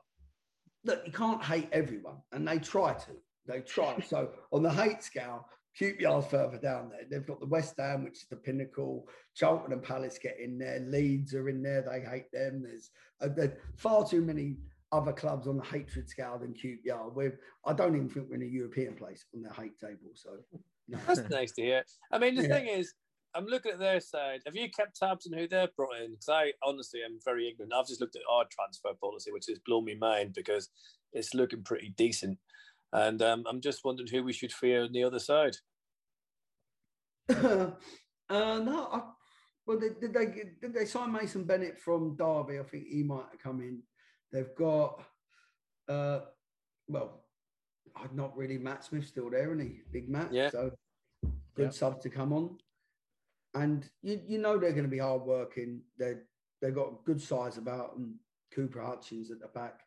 look, you can't hate everyone, and they try to. They try. So on the hate scale, QPR's further down there. They've got the West Ham, which is the pinnacle. Charlton and Palace get in there. Leeds are in there. They hate them. There's, uh, there's far too many other clubs on the hatred scale than QPR. We're, I don't even think we're in a European place on their hate table. So no. That's nice to hear. I mean, the Yeah. thing is, I'm looking at their side. Have you kept tabs on who they've brought in? Because I honestly am very ignorant. I've just looked at our transfer policy, which has blown me mind because it's looking pretty decent. And um, I'm just wondering who we should fear on the other side. uh, no, I, well, did, did they did they sign Mason Bennett from Derby? I think he might have come in. They've got, uh, well, I'm not really Matt Smith still there, isn't he? Big Matt. Yeah. So good Yeah. sub to come on, and you you know they're going to be hard working. They they've got good size about them. Cooper Hutchins at the back,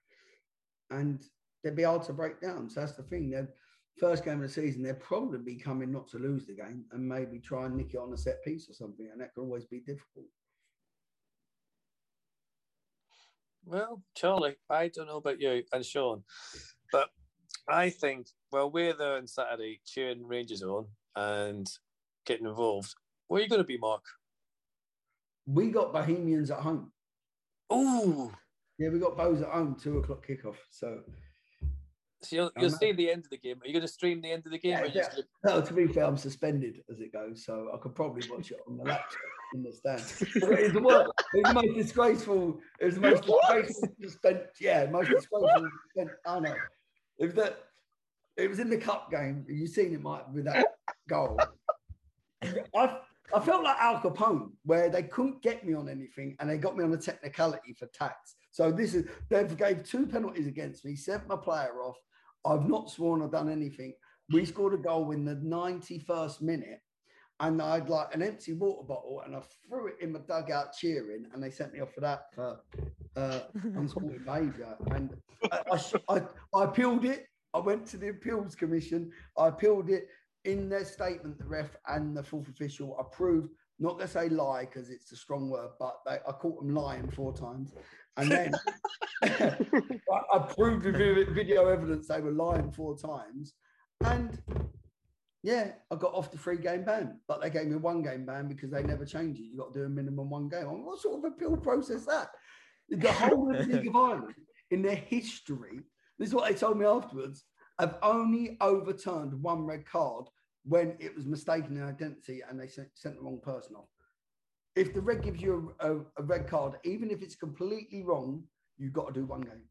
and they'd be hard to break down. So that's the thing. They're first game of the season, they'll probably be coming not to lose the game and maybe try and nick it on a set piece or something, and that could always be difficult. Well, Charlie, I don't know about you and Sean, but I think, well, we're there on Saturday cheering Rangers on and getting involved. Where are you going to be, Mark? We got Bohemians at home. Ooh, Yeah, we got Bohs at home, two o'clock kickoff. So, so you'll, oh, you'll see the end of the game. Are you going to stream the end of the game? Yeah, you just no, to be fair, I'm suspended as it goes, so I could probably watch it on the laptop in the stand. It's the, worst, it's the most disgraceful. It was the most disgraceful suspend. Yeah, most disgraceful. Suspend, I know. Was that. It was in the cup game. You've seen it, Mike, with that goal. I I felt like Al Capone, where they couldn't get me on anything, and they got me on a technicality for tax. So this is they gave two penalties against me, sent my player off. I've not sworn I've done anything. We scored a goal in the 91st minute, and I'd like an empty water bottle, and I threw it in my dugout cheering, and they sent me off for that for uh, unsporting behaviour. And I, I, I, I appealed it. I went to the appeals commission. I appealed it in their statement. The ref and the fourth official approved. Not to say lie because it's a strong word, but they, I caught them lying four times, and then I, proved with video evidence they were lying four times, and yeah, I got off the three game ban, but they gave me one game ban because they never change it. You got to do a minimum one game. What sort of appeal process that? The whole League of Ireland in their history, this is what they told me afterwards, have only overturned one red card when it was mistaken in identity and they sent, sent the wrong person off. If the red gives you a, a, a red card, even if it's completely wrong, you've got to do one game.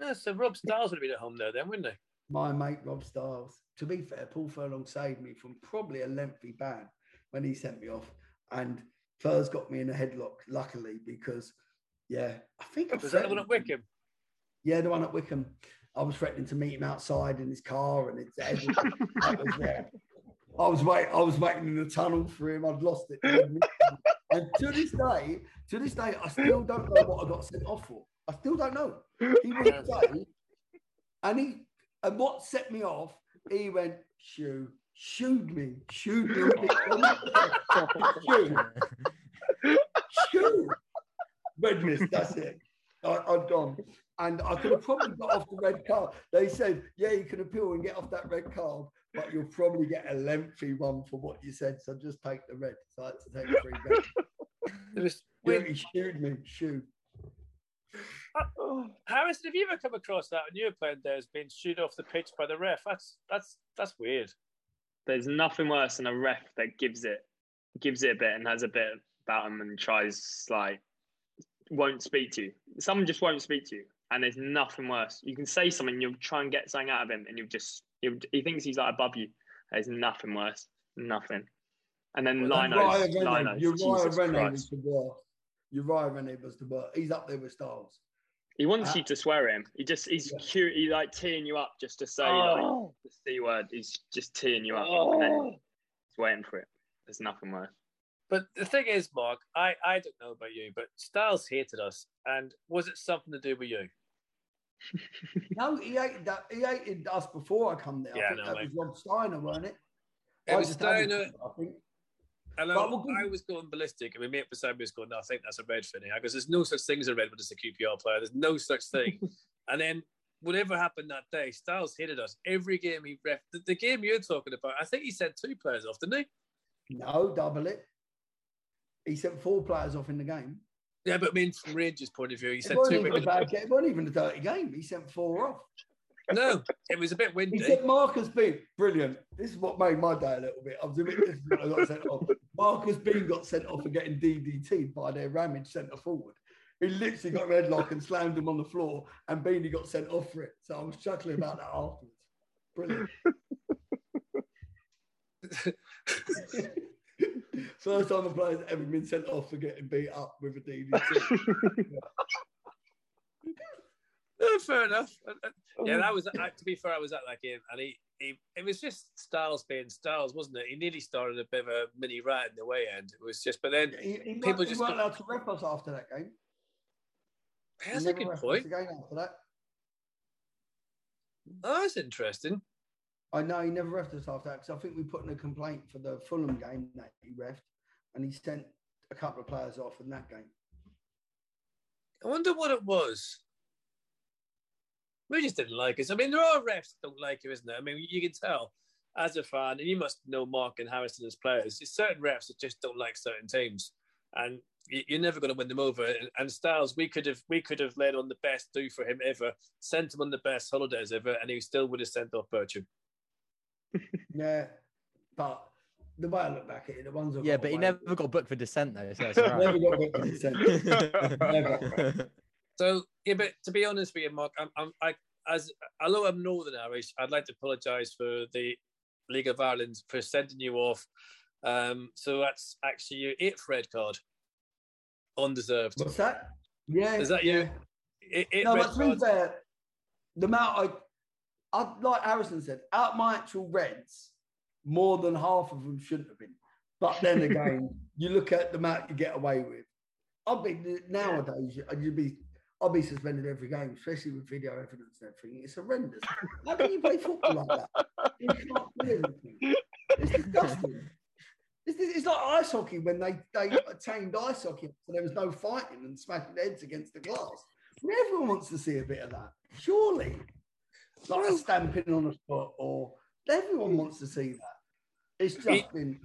No, so Rob Styles would have been at home there then, wouldn't he? my mate Rob Styles. To be fair, Paul Furlong saved me from probably a lengthy ban when he sent me off. And Furs got me in a headlock, luckily, because yeah, I think Was that the one at Wycombe? Yeah, the one at Wycombe. I was threatening to meet him outside in his car, and it's everything. Was, yeah. I was wait. I was waiting in the tunnel for him. I'd lost it. And to this day, to this day, I still don't know what I got sent off for. I still don't know. He would say, and he and what set me off, he went, shoo, shooed me, shooed me. shoo, shoo. Red mist, that's it. I, I'd gone. And I could have probably got off the red card. They said, yeah, you can appeal and get off that red card, but you'll probably get a lengthy one for what you said. So just take the red. So I had to take three red. It was Yeah, weird. he shooed me, shoot. Uh, Harrison, have you ever come across that when you were playing there as being shooed off the pitch by the ref? That's that's that's weird. There's nothing worse than a ref that gives it gives it a bit and has a bit about him and tries like won't speak to you. Someone just won't speak to you, and there's nothing worse. You can say something, you'll try and get something out of him, and you'll just you he thinks he's like above you. There's nothing worse, nothing. And then Well, Linos, Uriah Rennie- Linos, Uriah Jesus Rennie was Christ. the worst. Uriah Rennie was the worst. He's up there with Styles. He wants Uh, you to swear at him. He just he's Yeah. cute. He like teeing you up just to say Oh. like the c word. He's just teeing you up, and then Oh. he's waiting for it. There's nothing worse. But the thing is, Mark, I, I don't know about you, but Styles hated us. And was it something to do with you? No, he hated that. He hated us before I come there. Yeah, I think no, that mate. was Rob Steiner, weren't it? It I was Steiner. it, I think. And I, we'll I was going ballistic, and my mate beside me was going, "No, I think that's a red Finney." I goes, "There's no such thing as a red when it's a QPR player. There's no such thing." and then whatever happened that day, Styles hated us every game he ref. The, the game you're talking about, I think he sent two players off, didn't he? No, double it. He sent four players off in the game. Yeah, but I mean, from Rangers' point of view, he It sent two. even a bad game. it wasn't even a dirty game. He sent four off. No, it was a bit windy. He said Marcus Bean, brilliant. This is what made my day a little bit. I was a bit this is I got sent off. Marcus Bean got sent off for getting DDT by their Ramage centre forward. He literally got red lock and slammed him on the floor, and Beanie got sent off for it. So I was chuckling about that afterwards. Brilliant. First time a player's ever been sent off for getting beat up with a DDT. No, fair enough. Uh, uh, Yeah, that was. To be fair, I was at that game, and he, he, it was just Styles being Styles, wasn't it? He nearly started a bit of a mini rat in the way end. It was just, but then he, he, People weren't, he just weren't got- allowed to rep us after that game. That's a good point. Again after that. Oh, that's interesting. I know he never refed us after that because I think we put in a complaint for the Fulham game that he refed, and he sent a couple of players off in that game. I wonder what it was. We just didn't like us. I mean, there are refs that don't like you, isn't there? I mean, you can tell as a fan, and you must know Mark and Harrison as players. There's certain refs that just don't like certain teams, and you- you're never going to win them over. And- Styles, we could have we could have led on the best do for him ever, sent him on the best holidays ever, and he still would have sent off Bircham. Yeah, but the way I look back at it, the ones that Yeah, got but he never with- got booked for dissent though, so it's never got booked for dissent. Never. So yeah, but to be honest with you, Mark, I'm, I'm I as although I'm Northern Irish, I'd like to apologise for the League of Ireland for sending you off. Um, so that's actually your eighth red card, undeserved. What's that? Yeah, Is that you? yeah. Eight, eight No, red but to be fair, the amount I, I like Harrison said, out my actual reds, more than half of them shouldn't have been. But then again, you look at the amount you get away with. I'd be nowadays, you'd be, I'd be suspended every game, especially with video evidence and everything. It's horrendous. How can you play football like that? You can't do anything. It's disgusting. It's, it's like ice hockey when they, they attained ice hockey, so there was no fighting and smashing heads against the glass. I mean, everyone wants to see a bit of that, surely. Like a stamping on a foot, or everyone wants to see that. It's just It- been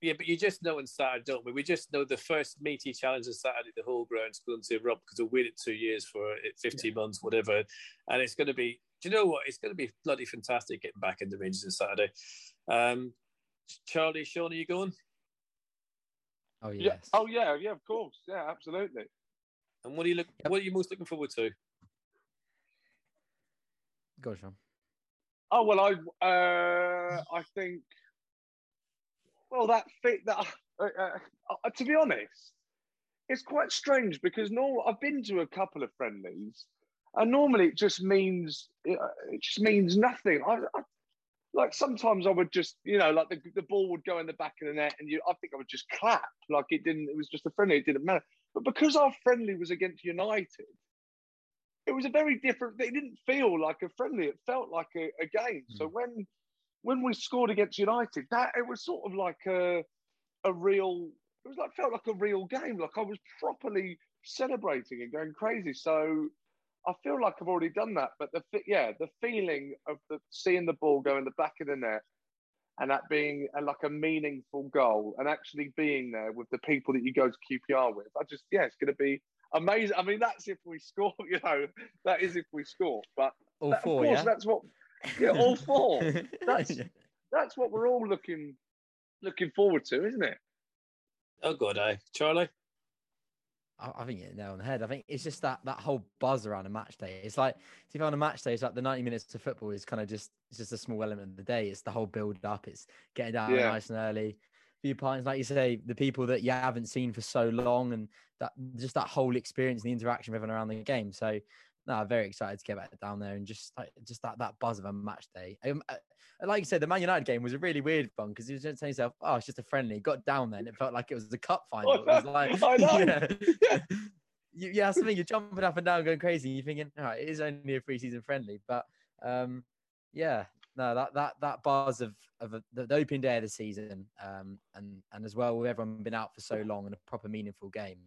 Yeah, but you just know on Saturday, don't we? We just know the first meaty challenge on Saturday, the whole ground's going to erupt because we waited two years for it, 15 months, whatever. And it's going to be, do you know what? It's going to be bloody fantastic getting back in the Rangers on Saturday. Um, Charlie, Sean, are you going? Oh Yeah. yes. Oh yeah, yeah, of course. Yeah, absolutely. And what are you look? Yep. What are you most looking forward to? Go Sean. Oh well, I uh, I think well that fit that uh, uh, uh, to be honest, it's quite strange because no, I've been to a couple of friendlies, and normally it just means uh, it just means nothing. I, I like sometimes I would just you know like the the ball would go in the back of the net, and you I think I would just clap like it didn't. It was just a friendly. It didn't matter. But because our friendly was against United, it was a very different. It didn't feel like a friendly. It felt like a, a game. So hmm. when when we scored against United, that it was sort of like a a real. It was like felt like a real game. Like I was properly celebrating and going crazy. So I feel like I've already done that. But the yeah, the feeling of the seeing the ball go in the back of the net. And that being a, like a meaningful goal, and actually being there with the people that you go to QPR with, I just yeah, it's going to be amazing. I mean, that's if we score, you know, that is if we score. But All that- four, of course, yeah. that's what. Yeah, all four. That's- Yeah. That's what we're all looking looking forward to, isn't it? Oh god, eh, Charlie. I, I think you hit the nail on the head. I think it's just that that whole buzz around a match day. It's like if you're on a match day, it's like the 90 minutes of football is kind of just it's just a small element of the day. It's the whole build up. It's getting down Yeah. nice and early. Pints, like you say, the people that you haven't seen for so long, and that just that whole experience and the interaction with everyone around the game. So, no, very excited to get back down there and just like just that that buzz of a match day. Um, uh, like you said, the Man United game was a really weird one because you was just saying yourself, "Oh, it's just a friendly." Got down there and it felt like it was the cup final. It was like, I know. yeah. you, yeah, that's the thing. You're jumping up and down, going crazy. You're thinking, all right, it is only a preseason friendly, but um, yeah, no, that that that buzz of of a, the, opening day of the season, um, and and as well with everyone been out for so long and a proper meaningful game,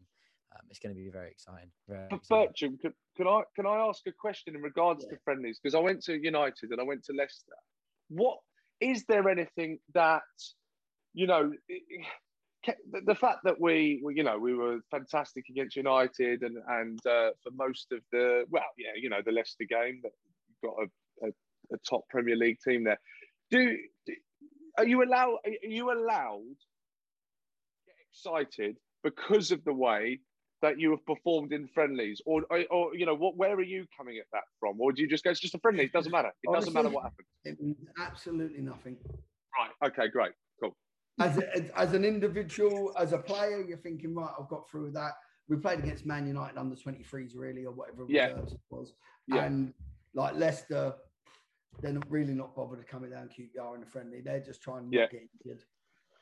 um, it's going to be very exciting. Very exciting. Bertram, can, can I can I ask a question in regards to friendlies? Because I went to United and I went to Leicester. What is there anything that you know? the, the fact that we, we, you know, we were fantastic against United and and uh, for most of the well, yeah, you know, the Leicester game that got a, a, top Premier League team there. Do, do are you allowed? Are you allowed to get excited because of the way that you have performed in friendlies, or, or, or you know, what? Where are you coming at that from, or do you just go? It's just a friendly. It doesn't matter. It doesn't matter what happens. It means absolutely nothing. Right. Okay. Great. Cool. As, a, as, an individual, as a player, you're thinking, right, I've got through that. We played against Man United under 23s, really, or whatever Yeah. it was. Yeah. And like Leicester, they're not really not bothered to coming down QPR in a friendly. They're just trying to Yeah. not get injured.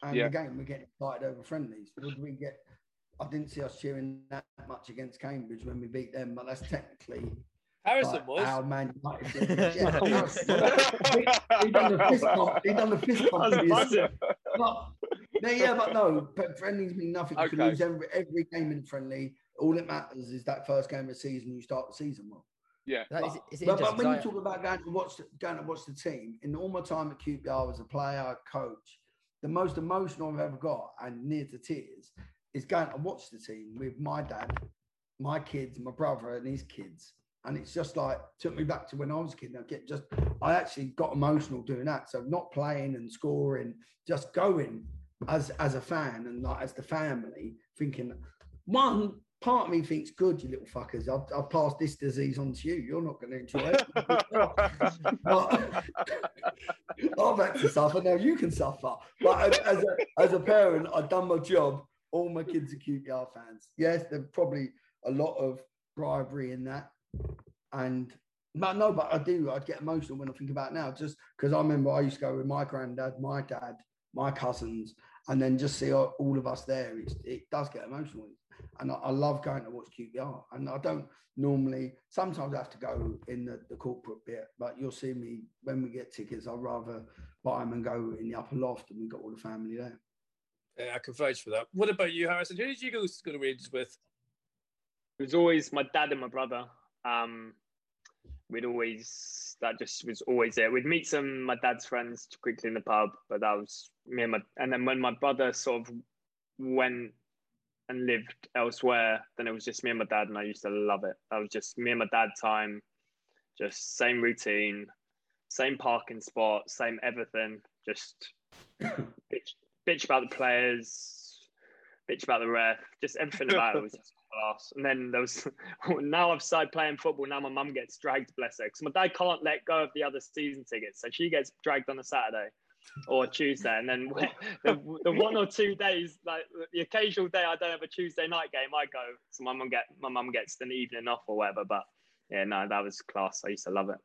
And Yeah. again, we're getting excited over friendlies. Would we get? I didn't see us cheering that much against Cambridge when we beat them, but that's technically Harrison like was. our Man United. yeah, Harrison. he done the fist bump. He done the fist bump. That was to his- massive. but, no, yeah, but no, but friendlies mean nothing. You can lose every, every game in friendly. All that matters is that first game of the season, you start the season well. Yeah. That But, is- it's but, but when you talk about going to watch the, going to watch the team, in all my time at QPR as a player, coach, the most emotional I've ever got and near to tears is going to watch the team with my dad, my kids, my brother, and his kids. And it's just like took me back to when I was a kid. I get just I actually got emotional doing that. So not playing and scoring, just going as as a fan and like as the family, thinking one part of me thinks, good, you little fuckers. I've, I've passed this disease on to you. You're not going to enjoy it. But- I've had to suffer. Now you can suffer. But as, as, a, as a parent, I've done my job. All my kids are QPR fans. Yes, there's probably a lot of bribery in that. And but no, but I do. I'd get emotional when I think about now, just because I remember I used to go with my granddad, my dad, my cousins, and then just see all all of us there. It's, it does get emotional, and I, I love going to watch QPR. And I don't normally. Sometimes I have to go in the, the corporate bit, but you'll see me when we get tickets. I'd rather buy them and go in the upper loft, and we've got all the family there. Yeah, I can vouch for that. What about you, Harrison? Who did you go, go to Rangers with? It was always my dad and my brother. Um, we'd always that just was always there. We'd meet some my dad's friends quickly in the pub, but that was me and my. And then when my brother sort of went and lived elsewhere, then it was just me and my dad, and I used to love it. That was just me and my dad time, just same routine, same parking spot, same everything. Just bitch, bitch about the players, bitch about the ref, just everything about it was just class. And then there was now I've started playing football. Now my mum gets dragged, bless her, because my dad can't let go of the other season tickets, so she gets dragged on a Saturday or Tuesday, and then the, the one or two days, like the occasional day I don't have a Tuesday night game, I go. So my mum get my mum gets an evening off or whatever. But yeah, no, that was class. I used to love it.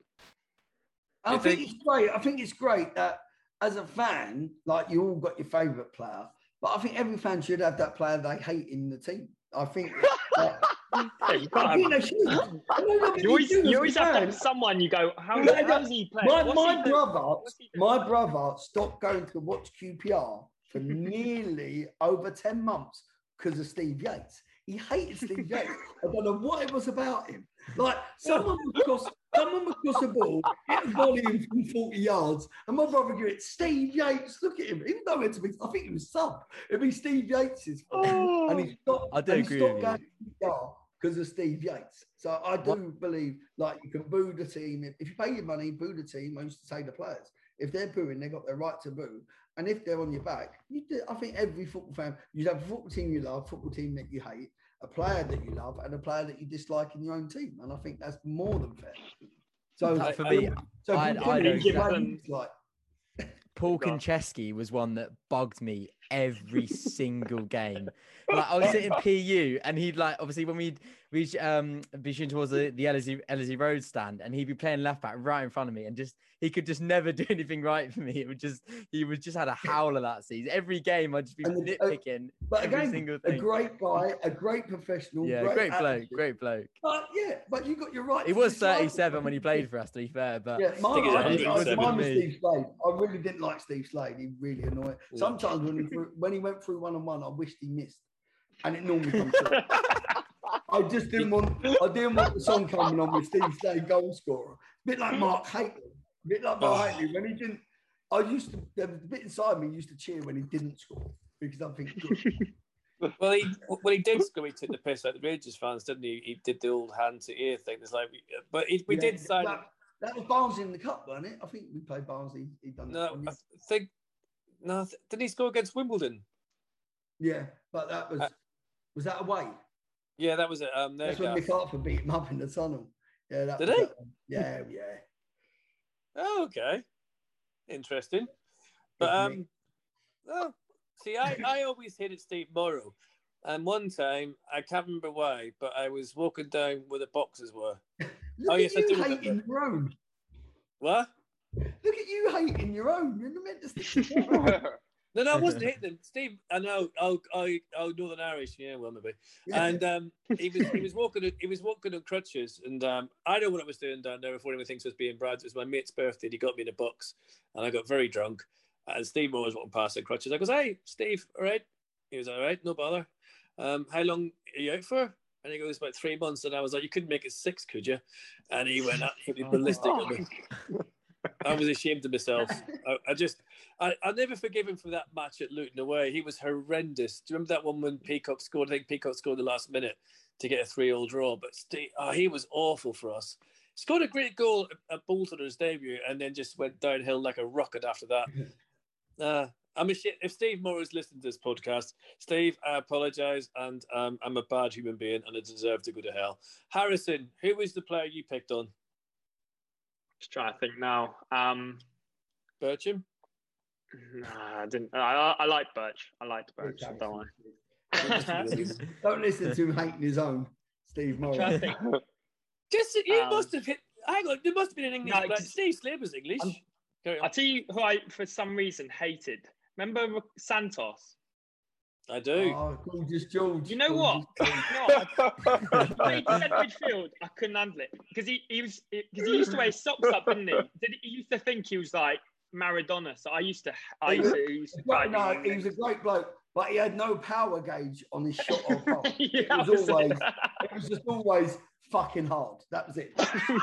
I think, think- it's great. I think it's great that as a fan, like you all got your favourite player, but I think every fan should have that player they hate in the team. I think. uh, Yeah, you can't think have- they should. No, no, but you always, you always have to have someone you go, how, Yeah, how's he playing? My, What's my he doing? brother, What's my brother stopped going to watch QPR for nearly over 10 months because of Steve Yates. He hated Steve Yates. I don't know what it was about him. Like someone would cross, someone would cross a ball, hit a volley in from 40 yards, and my brother would go, Steve Yates, look at him. Even though it's I think he was sub. It'd be Steve Yates' fault. And he oh. stopped, I do and he agree stopped with going to QPR because of Steve Yates. So I do believe like you can boo the team. If, if you pay your money, boo the team. I used to say the players. If they're booing, they've got their right to boo. And if they're on your back, you do. I think every football fan, you'd have a football team you love, football team that you hate, a player that you love, and a player that you dislike in your own team. And I think that's more than fair. So That for me, so I- from I Kenny, know you exactly. like Paul Go. Konchesky was one that bugged me every single game. Like I was sitting PU and he'd like obviously when we'd reach um be shooting towards the, the Ellerslie, Ellerslie Road stand and he'd be playing left back right in front of me and just he could just never do anything right for me. It would just he was just had a howler that season. Every game I'd just be And the- uh, nitpicking But every again, single a great guy, a great professional. yeah, great, great bloke, great bloke. But yeah, but you got your right. He was dislike him. 37 when he played for us, to be fair, but Yeah, mine, think it's I, I, 107. mine was Steve Slade. I really didn't like Steve Slade. He really annoyed. Yeah. Sometimes when he when he went through one on one, I wished he missed, and it normally comes through. I just didn't want. I didn't want the song coming on with Steve Slade goal scorer. bit like Mark Hateley. bit like Mark Oh. When he didn't. I used to. There was a bit inside me used to cheer when he didn't score because I think good. Well, he when he did score, he took the piss out of the Rangers fans, didn't he? He did the old hand to ear thing. It's like, but he, we Yeah, did sign. That, that was Barnsley in the cup, wasn't it? I think we played Barnsley. He done that. No, I think no. Didn't he score against Wimbledon? yeah, but that was Uh, was that away? Yeah, that was it. Um, That's when Harford beat him up in the tunnel. Yeah, that Did he? that. Yeah, yeah. Oh, okay, interesting. But um, oh, see, I I always hated Steve Morrow, and one time I can't remember why, but I was walking down where the boxes were. Look Oh, yes, I you do hating your own. What? Look at you hating your own. You're meant to stick to your own. No, no, I wasn't hitting them. Steve, I know, oh, oh, oh, Northern Irish, yeah, well, maybe. And um, he was he was walking he was walking on crutches, and um, I know what I was doing down there before anyone thinks I was being Brad. It was my mate's birthday. and He got me in a box, and I got very drunk. And Steve Morrow was walking past on crutches. I goes, "Hey, Steve, all right?" He was all right, no bother. Um, how long are you out for? And he goes, "About three months." And I was like, "You couldn't make it six, could you?" And he went absolutely ballistic on me. I was ashamed of myself. I, I just, I, I'll never forgive him for that match at Luton away. He was horrendous. Do you remember that one when Peacock scored? I think Peacock scored the last minute to get a three-all draw. But Steve, oh, he was awful for us. Scored a great goal at- Bolton on his debut, and then just went downhill like a rocket after that. Uh, I'm a shit. If Steve Morrow is listening to this podcast, Steve, I apologise, and um, I'm a bad human being, and I deserve to go to hell. Harrison, who was the player you picked on? Just trying to think now. Um, Bircham. nah, I didn't. I, I, I like Birch. I liked Birch. Don't worry. Don't listen to him hating his own, Steve Morrow. Just you Um, must have hit. Hang on, there must have been an English. No, player. just- Steve Slater's English. I'm- Carry on. I'll tell you who I, for some reason, hated. Remember Santos? I do. Oh, gorgeous George. You know what? Gorgeous what? I played centre midfield. I couldn't handle it because he, he was because he used to wear socks up, didn't he? Did he used to think he was like Maradona? So I used to. I used to. He used to Well, no, me. he was a great bloke, but he had no power gauge on his shot or pass. yeah, It was always, it was just always fucking hard. That was it.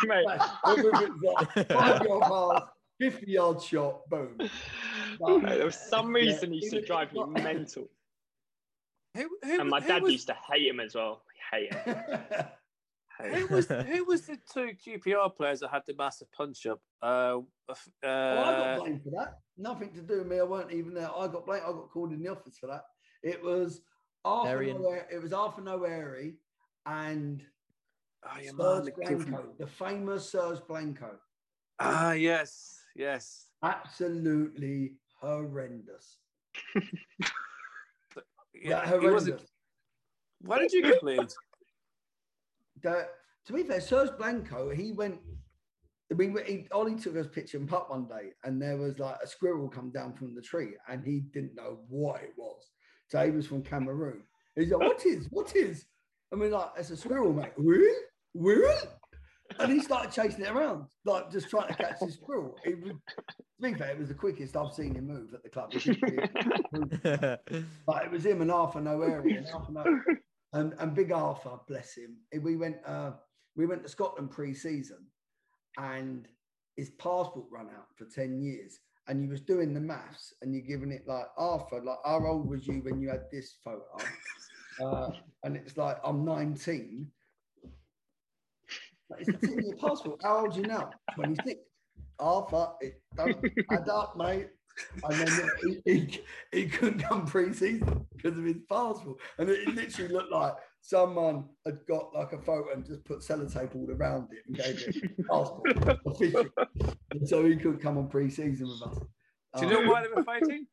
Mate. Whether it was like uh, five yard pass, fifty yard shot, boom. But- Mate, there was some Yeah, reason he used to drive me mental, Who, who, and my who dad was, used to hate him as well. Hate him. Who him. was who was the two QPR players that had the massive punch up? Uh, uh, Well, I got blamed for that. Nothing to do with me. I weren't even there. I got blamed. I got called in the office for that. It was Arthur Varian. Noe- It was Arthur Gnohéré and oh, yeah, Serge the kid from- Blanco, the famous Serge Blanco. Ah, yes, yes. Absolutely horrendous. Yeah, he wasn't. Why did you get blamed? That, to be fair, Serge Blanco, he went. I mean, he, Ollie took us pitch and putt one day, and there was like a squirrel come down from the tree, and he didn't know what it was. So he was from Cameroon. He's like, "What is? What is?" I mean, like, it's a squirrel, mate. Really? Really? And he started chasing it around, like just trying to catch this squirrel. It was, to be fair, it was the quickest I've seen him move at the club. But it was him and Arthur Gnohéré and Arthur and, and Big Arthur, bless him. We went uh, we went to Scotland pre-season, and his passport ran out for ten years, and he was doing the maths, and you're giving it like Arthur, like how old was you when you had this photo? Uh, and it's like I'm 19. It's a 10 year passport. How old are you now? 26. Arthur, it don't add up, mate. And then he, he, he couldn't come pre-season because of his passport. And it literally looked like someone had got like a photo and just put sellotape all around it and gave it passport official. And so he couldn't come on pre-season with us. Do you know Um, why they were fighting?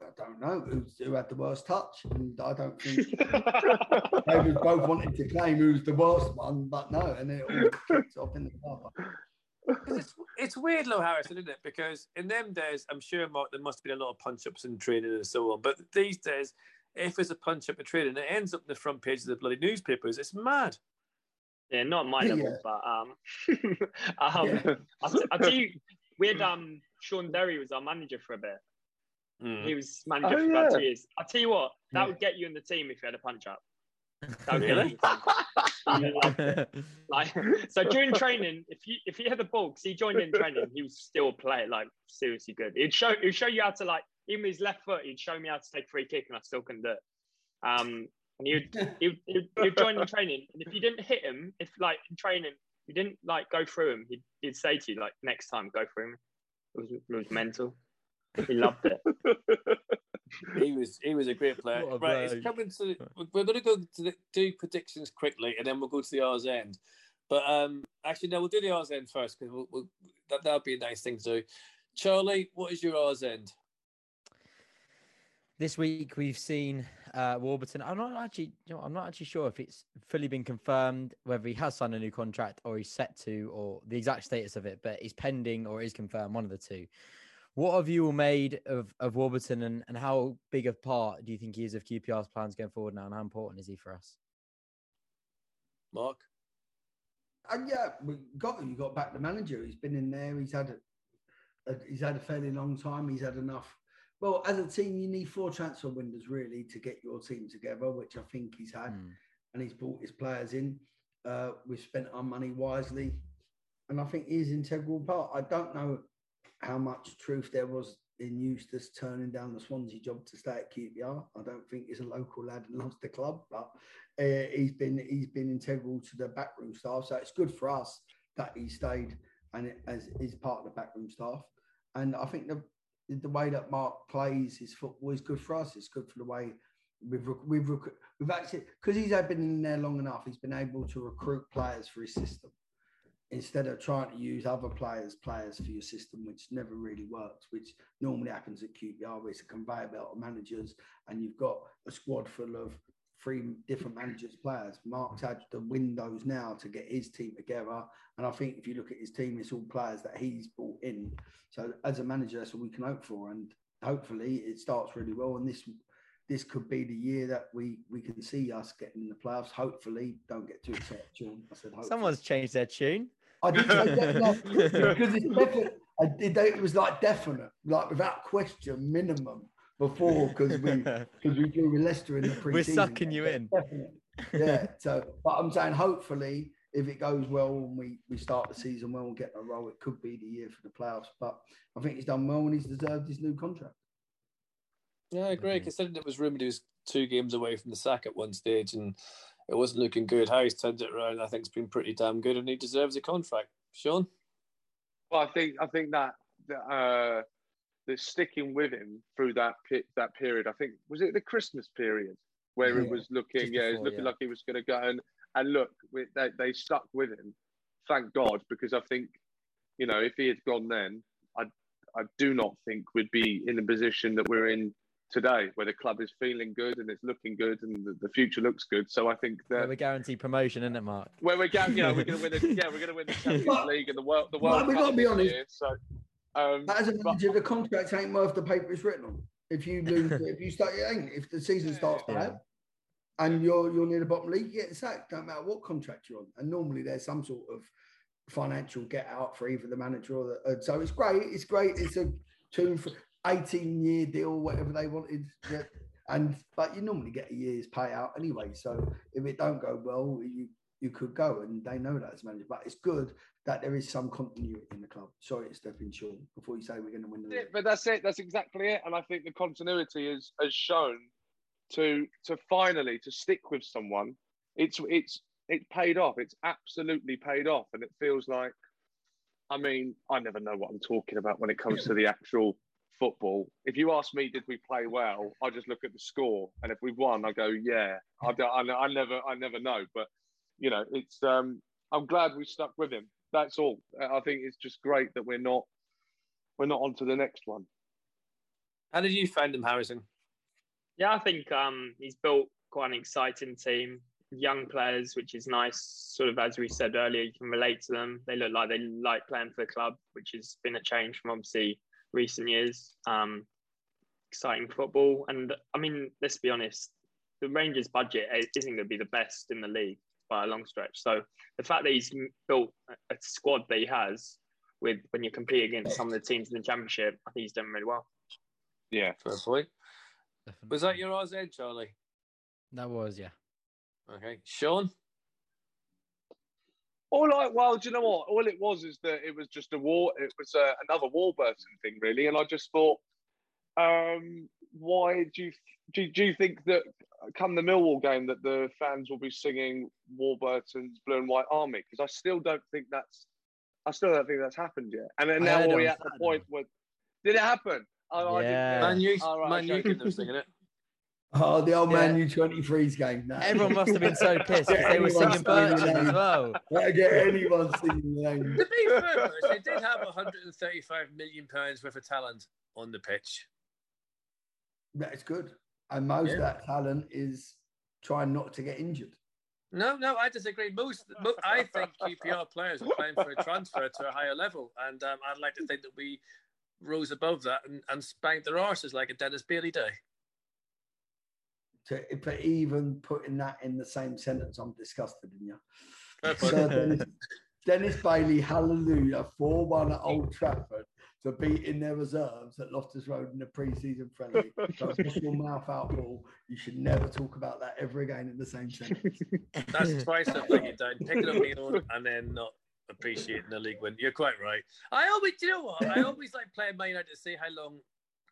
I don't know who's, who had the worst touch, and I don't think they was both wanted to claim who's the worst one, but no, and it all kicked off in the car. It's, it's weird, though, Harrison, isn't it? Because in them days, I'm sure Mark, there must have been a lot of punch ups and training and so on. But these days, if there's a punch up and training, it ends up in the front page of the bloody newspapers. It's mad. Yeah, not my Yeah. level, but um, um Yeah. I'll, t- I'll tell you, we had um Shaun Derry was our manager for a bit. He was manager Oh, for about yeah. two years. I'll tell you what, that Yeah. would get you in the team if you had a punch up. That would get you in the team. like, like, so during training, if you if he had the ball, because he joined in training, he was still a player, like seriously good. He'd show he'd show you how to like even with his left foot, he'd show me how to take free kick, and I still couldn't do it. Um, and he would he would, he would, he would join in training, and if you didn't hit him, if like in training you didn't like go through him, he'd, he'd say to you like next time go through him. It was, it was mental. He loved it. He was he was a great player. A Right, it's coming to. We're going to go to the, do predictions quickly, and then we'll go to the R's end. But um, actually, no, we'll do the R's end first because we'll, we'll, that that'll be a nice thing to do. Charlie, what is your R's end? This week we've seen uh, Warburton. I'm not actually, you know, I'm not actually sure if it's fully been confirmed whether he has signed a new contract or he's set to, or the exact status of it. But he's pending or is confirmed, one of the two. What have you all made of of Warburton, and, and how big a part do you think he is of QPR's plans going forward now, and how important is he for us? Mark. And yeah, we got him. you got back the manager. He's been in there. He's had a, a he's had a fairly long time. He's had enough. Well, as a team, you need four transfer windows really to get your team together, which I think he's had, Hmm. and he's brought his players in. Uh, we've spent our money wisely, and I think he's integral part. I don't know how much truth there was in Eustace turning down the Swansea job to stay at QPR. I don't think he's a local lad and loves the club, but uh, he's been he's been integral to the backroom staff. So it's good for us that he stayed and it, as is part of the backroom staff. And I think the the way that Mark plays his football is good for us. It's good for the way we've we've we've actually because he's been in there long enough. He's been able to recruit players for his system instead of trying to use other players players for your system, which never really works. Which normally happens at QPR, where it's a conveyor belt of managers, and you've got a squad full of three different managers, players. Mark's mm. had the windows now to get his team together, and I think if you look at his team, it's all players that he's brought in. So as a manager, that's all we can hope for, and hopefully it starts really well. And this this could be the year that we we can see us getting in the playoffs. Hopefully, don't get too excited, I said hopefully. Someone's changed their tune. I did say that because it's definite. I did. It was like definite, like without question, minimum before because we because we drew with Leicester in the pre We're sucking you in. Definite. Yeah. So, but I'm saying hopefully, if it goes well and we we start the season well and get a roll, it could be the year for the playoffs. But I think he's done well and he's deserved his new contract. Yeah, I agree. Mhm. Considering it was rumoured he was two games away from the sack at one stage and it wasn't looking good. How he's turned it around, I think, it's been pretty damn good and he deserves a contract. Sean? Well, I think I think that that, uh, the sticking with him through that pi- that period. I think was it the Christmas period where it was looking, just yeah, it was looking yeah. like he was going to go and and look, we, they they stuck with him. Thank God, because I think you know if he had gone then, I I do not think we'd be in the position that we're in today, where the club is feeling good and it's looking good and the, the future looks good. So I think Where that we're guaranteed promotion, isn't it, Mark? where we're going, you know, we're going to win. The, yeah, we're going to win the Champions But- League and the world. The but World we Cup gotta be this honest. year, so. Um, as a but- manager, the contract ain't worth the paper it's written on. If you lose, if you start, it ain't. If the season starts Yeah. bad and you're you're near the bottom league, you get sacked. Don't matter what contract you're on. And normally there's some sort of financial get out for either the manager or the. Uh, so it's great. It's great. It's a two for 18 year deal, whatever they wanted. Yeah. And but you normally get a year's payout anyway. So if it don't go well, you you could go, and they know that as manager. But it's good that there is some continuity in the club. Sorry, it's stepping short before you say we're going to win the Yeah, league. but that's it. That's exactly it. And I think the continuity is has shown to to finally to stick with someone. It's it's it's paid off. It's absolutely paid off, and it feels like I mean, I never know what I'm talking about when it comes to the actual football. If you ask me, did we play well? I just look at the score, and if we won, I go, yeah. I, don't, I, I never, I never know. But you know, it's. Um, I'm glad we stuck with him. That's all. I think it's just great that we're not, we're not on to the next one. How did you find him, Harrison? Yeah, I think um, he's built quite an exciting team. Young players, which is nice. Sort of as we said earlier, you can relate to them. They look like they like playing for the club, which has been a change from obviously recent years. Um, exciting football, and I mean, let's be honest, the Rangers' budget isn't going to be the best in the league by a long stretch. So the fact that he's built a squad that he has with when you compete against some of the teams in the championship, I think he's done really well. Yeah, Fair point. Definitely. Was that your RZ, Charlie? That was, yeah. Okay. Sean? All I well, do you know what? All it was is that it was just a war. It was uh, another Warburton thing, really. And I just thought, um, why do you do, do you think that come the Millwall game that the fans will be singing Warburton's Blue and White Army? Because I still don't think that's, I still don't think that's happened yet. And then now we're at the point where did it happen? Oh, I didn't Yeah. hear. Man, you, All right, man, you okay. could have singing it. Oh, the old Yeah. Man U23's game. That. Everyone must have been so pissed because they were singing screaming Bircham as names. well. Better get anyone singing the name. To be fair, they did have 135 million pounds worth of talent on the pitch. That's good. And most Yeah. of that talent is trying not to get injured. No, no, I disagree. Most, mo- I think QPR players are playing for a transfer to a higher level, and um, I'd like to think that we rose above that and, and spanked their arses like a Dennis Bailey day. To, but even putting that in the same sentence, I'm disgusted in you. So Dennis, Dennis Bailey, hallelujah, 4 1 at Old Trafford for beating their reserves at Loftus Road in the pre season friendly. So wash your mouth out, Paul. You should never talk about that ever again in the same sentence. That's twice I've let you down. Picking up my own and then not appreciating the league win. You're quite right. I always, do you know what? I always like playing Man United to see how long,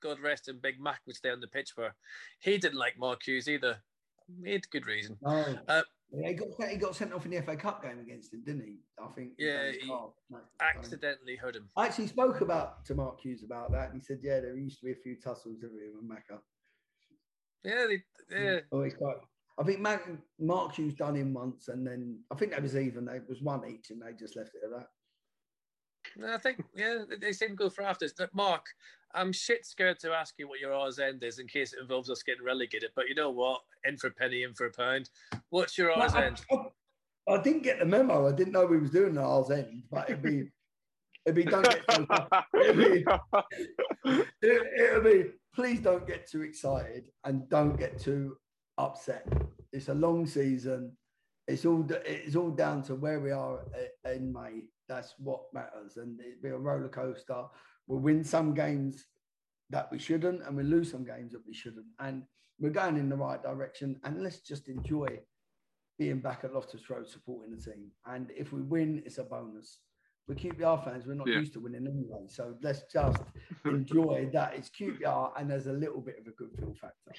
God rest him, Big Mac would stay on the pitch for. He didn't like Mark Hughes either. He had good reason. No. Uh, Yeah, he, got, he got sent off in the FA Cup game against him, didn't he? I think. Yeah, he. Accidentally hurt him. I actually spoke about to Mark Hughes about that, and he said, "Yeah, there used to be a few tussles with him and Macca." Yeah, they, yeah. Oh, he's quite. I think Mac, Mark Hughes done him once, and then I think that was even. They was one each, and they just left it at that. I think yeah, they- they seem to go for afters. But Mark, I'm shit scared to ask you what your R's end is in case it involves us getting relegated. But you know what? In for a penny, in for a pound. What's your R's Well, I, end? I- I didn't get the memo. I didn't know we was doing the R's end, but it'd be, it'd be don't get so, it'd be, it, it'll be please don't get too excited and don't get too upset. It's a long season. It's all it's all down to where we are i- in May. That's what matters, and it'd be a roller coaster. We'll win some games that we shouldn't, and we lose some games that we shouldn't. And we're going in the right direction. And let's just enjoy being back at Loftus Road supporting the team. And if we win, it's a bonus. We're QPR fans. We're not Yeah. used to winning anyway. So let's just enjoy that. It's QPR, and there's a little bit of a good feel factor.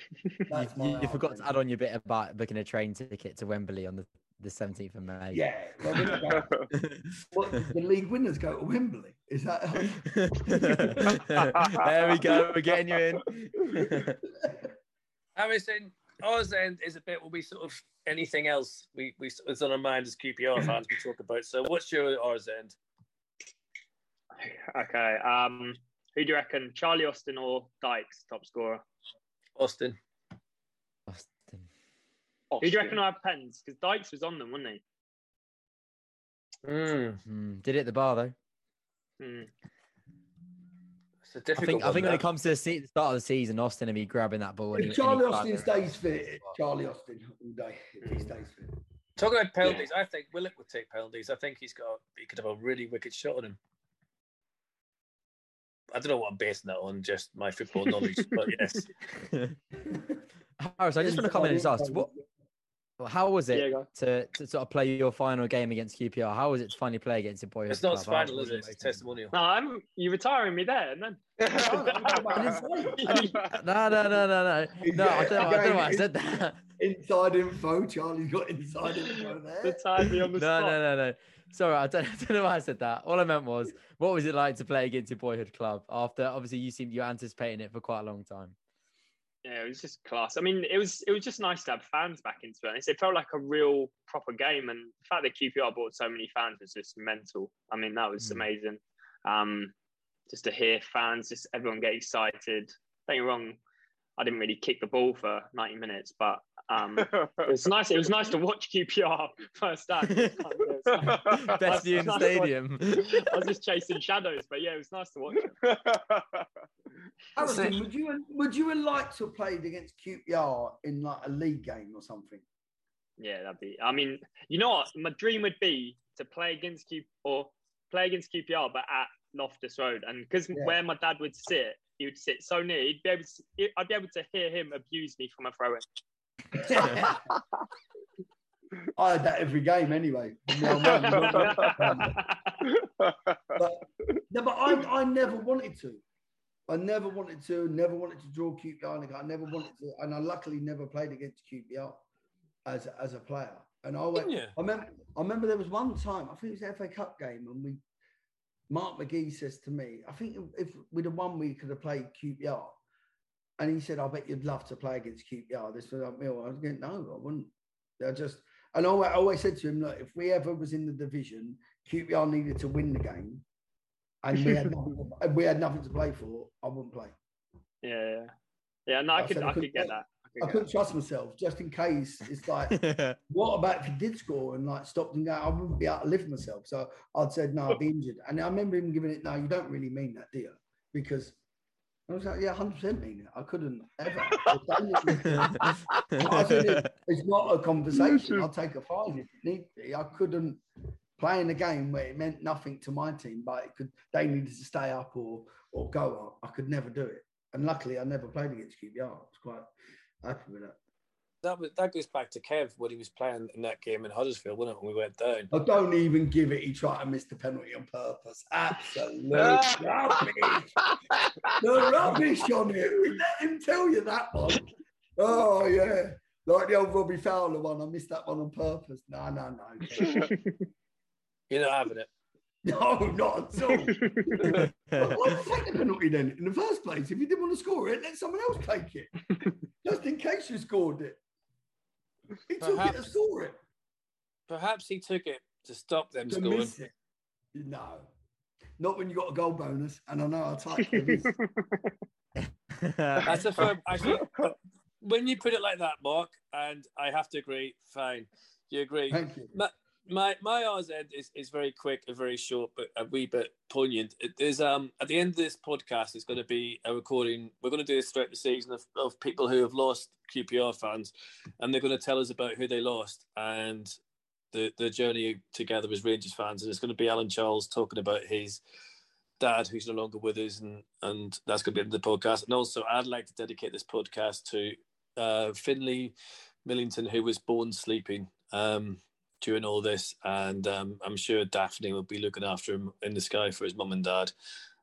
That's You, you, you forgot to add on your bit about booking a train ticket to Wembley on the, the 17th of May. Yeah. Well, we're not going- what, the league winners go to Wembley. Is that? there we go. We're getting you in. Harrison, R's end is a bit will be sort of anything else we we it's on our mind as QPR fans we talk about. So what's your R's end? Okay. Um, who do you reckon, Charlie Austin or Dykes, top scorer? Austin. Austin. Who do you reckon will have pens? Because Dykes was on them, wasn't he? Mm, Hmm, Did it at the bar though. Hmm. it's a I difficult think I think when it comes to the, se- the start of the season, Austin will be grabbing that ball. If Charlie Austin stays fit, Charlie Austin all day. If he stays fit. Talking about penalties, I think Willock would take penalties. I think he's got he could have a really wicked shot on him. I don't know what I'm basing that on, just my football knowledge, but yes. Harris, I just want to comment and ask, what, how was it Yeah, to, to sort of play your final game against QPR? How was it to finally play against your boy? It's not his final, is it? It's a testimonial. No, I'm, you're retiring me there, and then. No, no, no, no, no. No, I don't, I don't know why I said that. Inside info. Charlie's got inside info The there. time on the No, spot. no, no, no. Sorry, I don't, I don't know why I said that. All I meant was, what was it like to play against your boyhood club? After obviously you seemed you were anticipating it for quite a long time. Yeah, it was just class. I mean, it was it was just nice to have fans back into it. It felt like a real proper game, and the fact that QPR brought so many fans was just mental. I mean, that was Mm. amazing. Um, just to hear fans, just everyone get excited. Don't get me wrong, I didn't really kick the ball for ninety minutes, but um, it was nice. It was nice to watch QPR first half. It was kind of- it was nice. Best view in the Nice stadium. I was just chasing shadows, but yeah, it was nice to watch. It. Harrison, would you would you have liked to have played against QPR in like a league game or something? Yeah, that'd be. I mean, you know what? My dream would be to play against Q or play against QPR, but at Loftus Road, and because Yeah. where my dad would sit, he would sit so near. He'd be able to. I'd be able to hear him abuse me from a throw in. I had that every game anyway. No, man, but no, but I, I never wanted to. I never wanted to. Never wanted to draw QPR. I never wanted to, and I luckily never played against QPR as as a player. And I went. I remember. I remember there was one time. I think it was the FA Cup game, and we. Mark McGhee says to me, "I think if we'd have won, we could have played QPR." And he said, "I bet you'd love to play against QPR." This was like Mill. I was going, "No, I wouldn't." I just and I always, said to him, "Look, if we ever was in the division, QPR needed to win the game, and we had nothing, we had nothing to play for. I wouldn't play. yeah, yeah, yeah. No, I I could, said I I could couldn't get that. I could, I couldn't trust myself, just in case. It's like, what about if he did score and like stopped and go? I wouldn't be able to live with myself. So I'd said, no, I'd be injured. And I remember him giving it, no, you don't really mean that, do you? Because I was like, yeah, 100% mean it. I couldn't ever. It, it's not a conversation. I'll take a fine if it need be. I couldn't play in a game where it meant nothing to my team, but it could they needed to stay up or or go up. I could never do it. And luckily I never played against QPR. I was quite happy with that. That was, that goes back to Kev when he was playing in that game in Huddersfield, wasn't it? When we went down. I don't even give it. He tried to miss the penalty on purpose. Absolute rubbish. the rubbish on you. We let him tell you that one. Oh yeah, like the old Robbie Fowler one. I missed that one on purpose. No, no, no, You're not having it. no, not at all. Why did take the penalty then in the first place? If you didn't want to score it, let someone else take it, just in case you scored it. He took it Perhaps. to score it. Perhaps he took it to stop them To scoring. miss it. No, not when you got a goal bonus, and I know how tight it is. That's a firm. Actually, uh, when you put it like that, Mark, and I have to agree. Fine, you agree. Thank you. My my R's end is, is very quick and very short, but a wee bit poignant. There's um at the end of this podcast, it's going to be a recording. We're going to do this throughout the season of, of people who have lost QPR fans, and they're going to tell us about who they lost and the the journey together as Rangers fans. And it's going to be Alan Charles talking about his dad, who's no longer with us, and and that's going to be the podcast. And also, I'd like to dedicate this podcast to uh, Finley Millington, who was born sleeping. Um, during all this, and um, I'm sure Daphne will be looking after him in the sky for his mum and dad.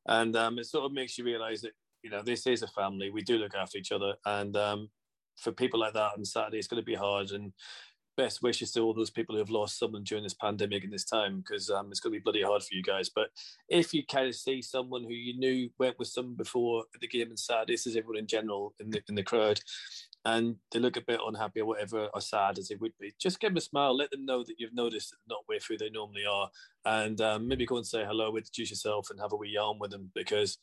And um, it sort of makes you realise that you know this is a family. We do look after each other, and um, for people like that on Saturday, it's going to be hard. And best wishes to all those people who have lost someone during this pandemic and this time, because um, it's going to be bloody hard for you guys. But if you kind of see someone who you knew went with someone before at the game on Saturday, this is everyone in general in the in the crowd and they look a bit unhappy or whatever or sad as they would be, just give them a smile. Let them know that you've noticed that they're not with who they normally are, and um, maybe go and say hello, introduce yourself, and have a wee yarn with them because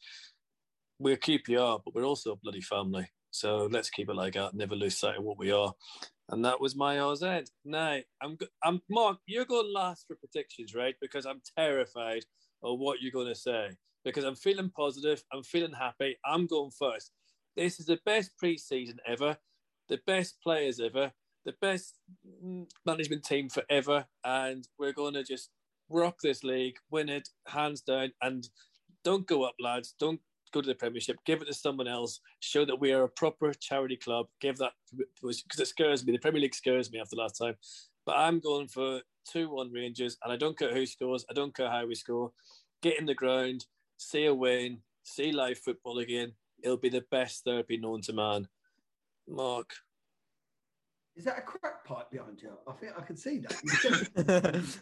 we're QPR, but we're also a bloody family. So let's keep it like that. Never lose sight of what we are. And that was my end. Now, I'm, I'm Mark. You're going last for predictions, right? Because I'm terrified of what you're going to say. Because I'm feeling positive. I'm feeling happy. I'm going first. This is the best preseason ever the best players ever, the best management team forever, and we're going to just rock this league, win it hands down, and don't go up, lads. Don't go to the Premiership. Give it to someone else. Show that we are a proper charity club. Give that because it scares me. The Premier League scares me after last time. But I'm going for two-one Rangers, and I don't care who scores. I don't care how we score. Get in the ground, see a win, see live football again. It'll be the best therapy known to man. Mark. Is that a crack pipe behind you? I think I can see that.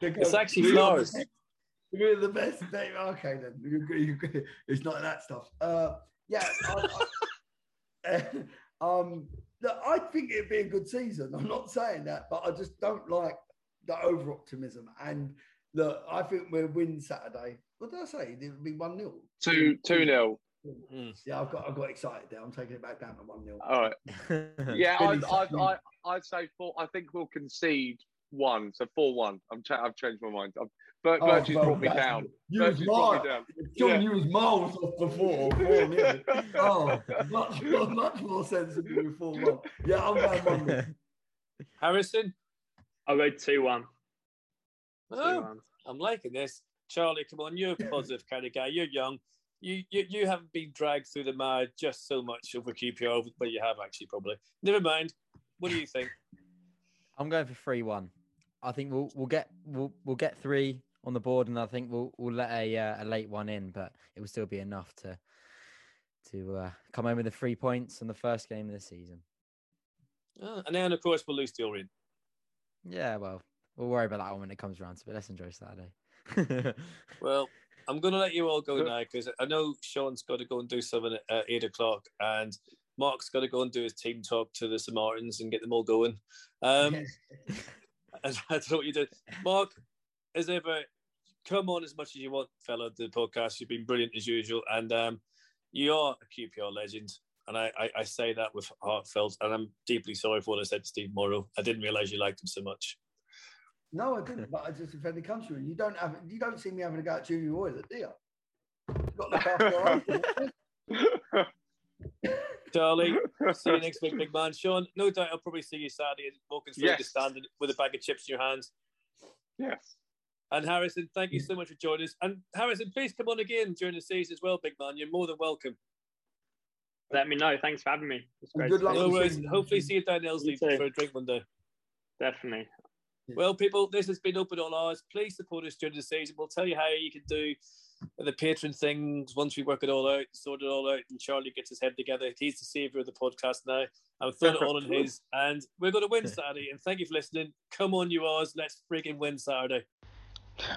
It's actually flowers. We're the best. Day. Okay, then. You, you, it's not that stuff. Uh, yeah. I, I, um, look, I think it'd be a good season. I'm not saying that, but I just don't like the over optimism. And look, I think we'll win Saturday. What did I say? It would be 1 0. Two two nil. Mm. Yeah, I've got, I've got excited there. I'm taking it back down to 1 0. All right. Yeah, I'd, I'd, I'd, I'd say four. I think we'll concede one, so four one. I'm cha- I've changed my mind. I've, Bert, Oh, Bertie's well, brought me down. You was Bertie's brought miles. me down. John, Yeah. you was miles off before. Oh, much more, much more sensible before 1. Yeah, I'm going 1 0. Harrison, I'll go 2 1. oh, I'm liking this. Charlie, come on, you're a positive kind of guy. You're young. You, you you haven't been dragged through the mire just so much over QPR, but you have actually probably. Never mind. What do you think? I'm going for three one. I think we'll we'll get we'll we'll get three on the board, and I think we'll we'll let a uh, a late one in, but it will still be enough to to uh, come home with the three points on the first game of the season. Oh, and then, of course, we'll lose to Orient. Yeah, well, we'll worry about that one when it comes around to it. Let's enjoy Saturday. Well, I'm going to let you all go now because I know Sean's got to go and do something at eight o'clock, and Mark's got to go and do his team talk to the Samaritans and get them all going. Um, and that's what you did. Mark, as ever, come on as much as you want, fella. The podcast, you've been brilliant as usual, and um, you are a QPR legend. And I, I, I say that with heartfelt, and I'm deeply sorry for what I said to Steve Morrow. I didn't realise you liked him so much. No, I didn't, but I just defended country. And you don't have you don't see me having a go at Junior Hoilett, do you? You've got to look after. Charlie, see you next week, big man. Sean, no doubt I'll probably see you Saturday walking through the Yes. stand with a bag of chips in your hands. yes. And Harrison, thank you so much for joining us. And Harrison, please come on again during the season as well, big man. You're more than welcome. Let me know. Thanks for having me. It's great. good luck No worries. Hopefully, see you down Ellerslie You for a drink one day. Definitely. Well, people, this has been Open All Hours. Please support us during the season. We'll tell you how you can do the patron things once we work it all out, sort it all out, and Charlie gets his head together. He's the savior of the podcast now. I'm throwing it all on his, and we're going to win Saturday. And thank you for listening. Come on, you R's. Let's freaking win Saturday.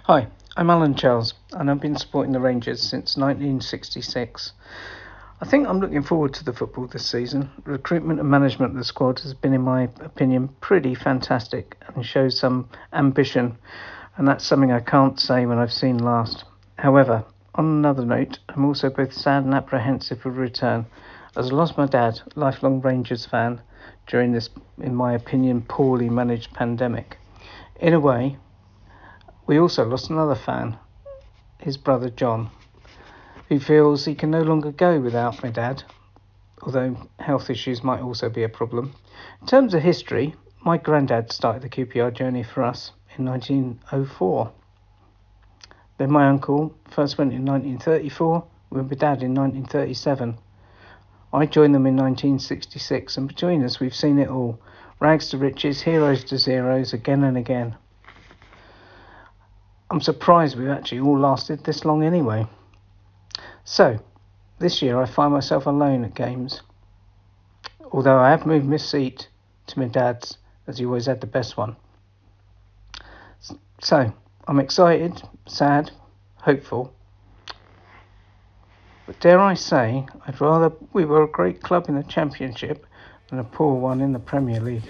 Hi, I'm Alan Charles, and I've been supporting the Rangers since 1966. I think I'm looking forward to the football this season. Recruitment and management of the squad has been, in my opinion, pretty fantastic and shows some ambition, and that's something I can't say when I've seen last. However, on another note, I'm also both sad and apprehensive for return, as I lost my dad, lifelong Rangers fan, during this, in my opinion, poorly managed pandemic. In a way, we also lost another fan, his brother John, who feels he can no longer go without my dad, although health issues might also be a problem. In terms of history, my granddad started the QPR journey for us in 1904. Then my uncle first went in 1934, with my dad in 1937. I joined them in 1966, and between us, we've seen it all rags to riches, heroes to zeros, again and again. I'm surprised we've actually all lasted this long anyway. So, this year I find myself alone at games. Although I have moved my seat to my dad's, as he always had the best one. So, I'm excited, sad, hopeful. But dare I say, I'd rather we were a great club in the Championship than a poor one in the Premier League.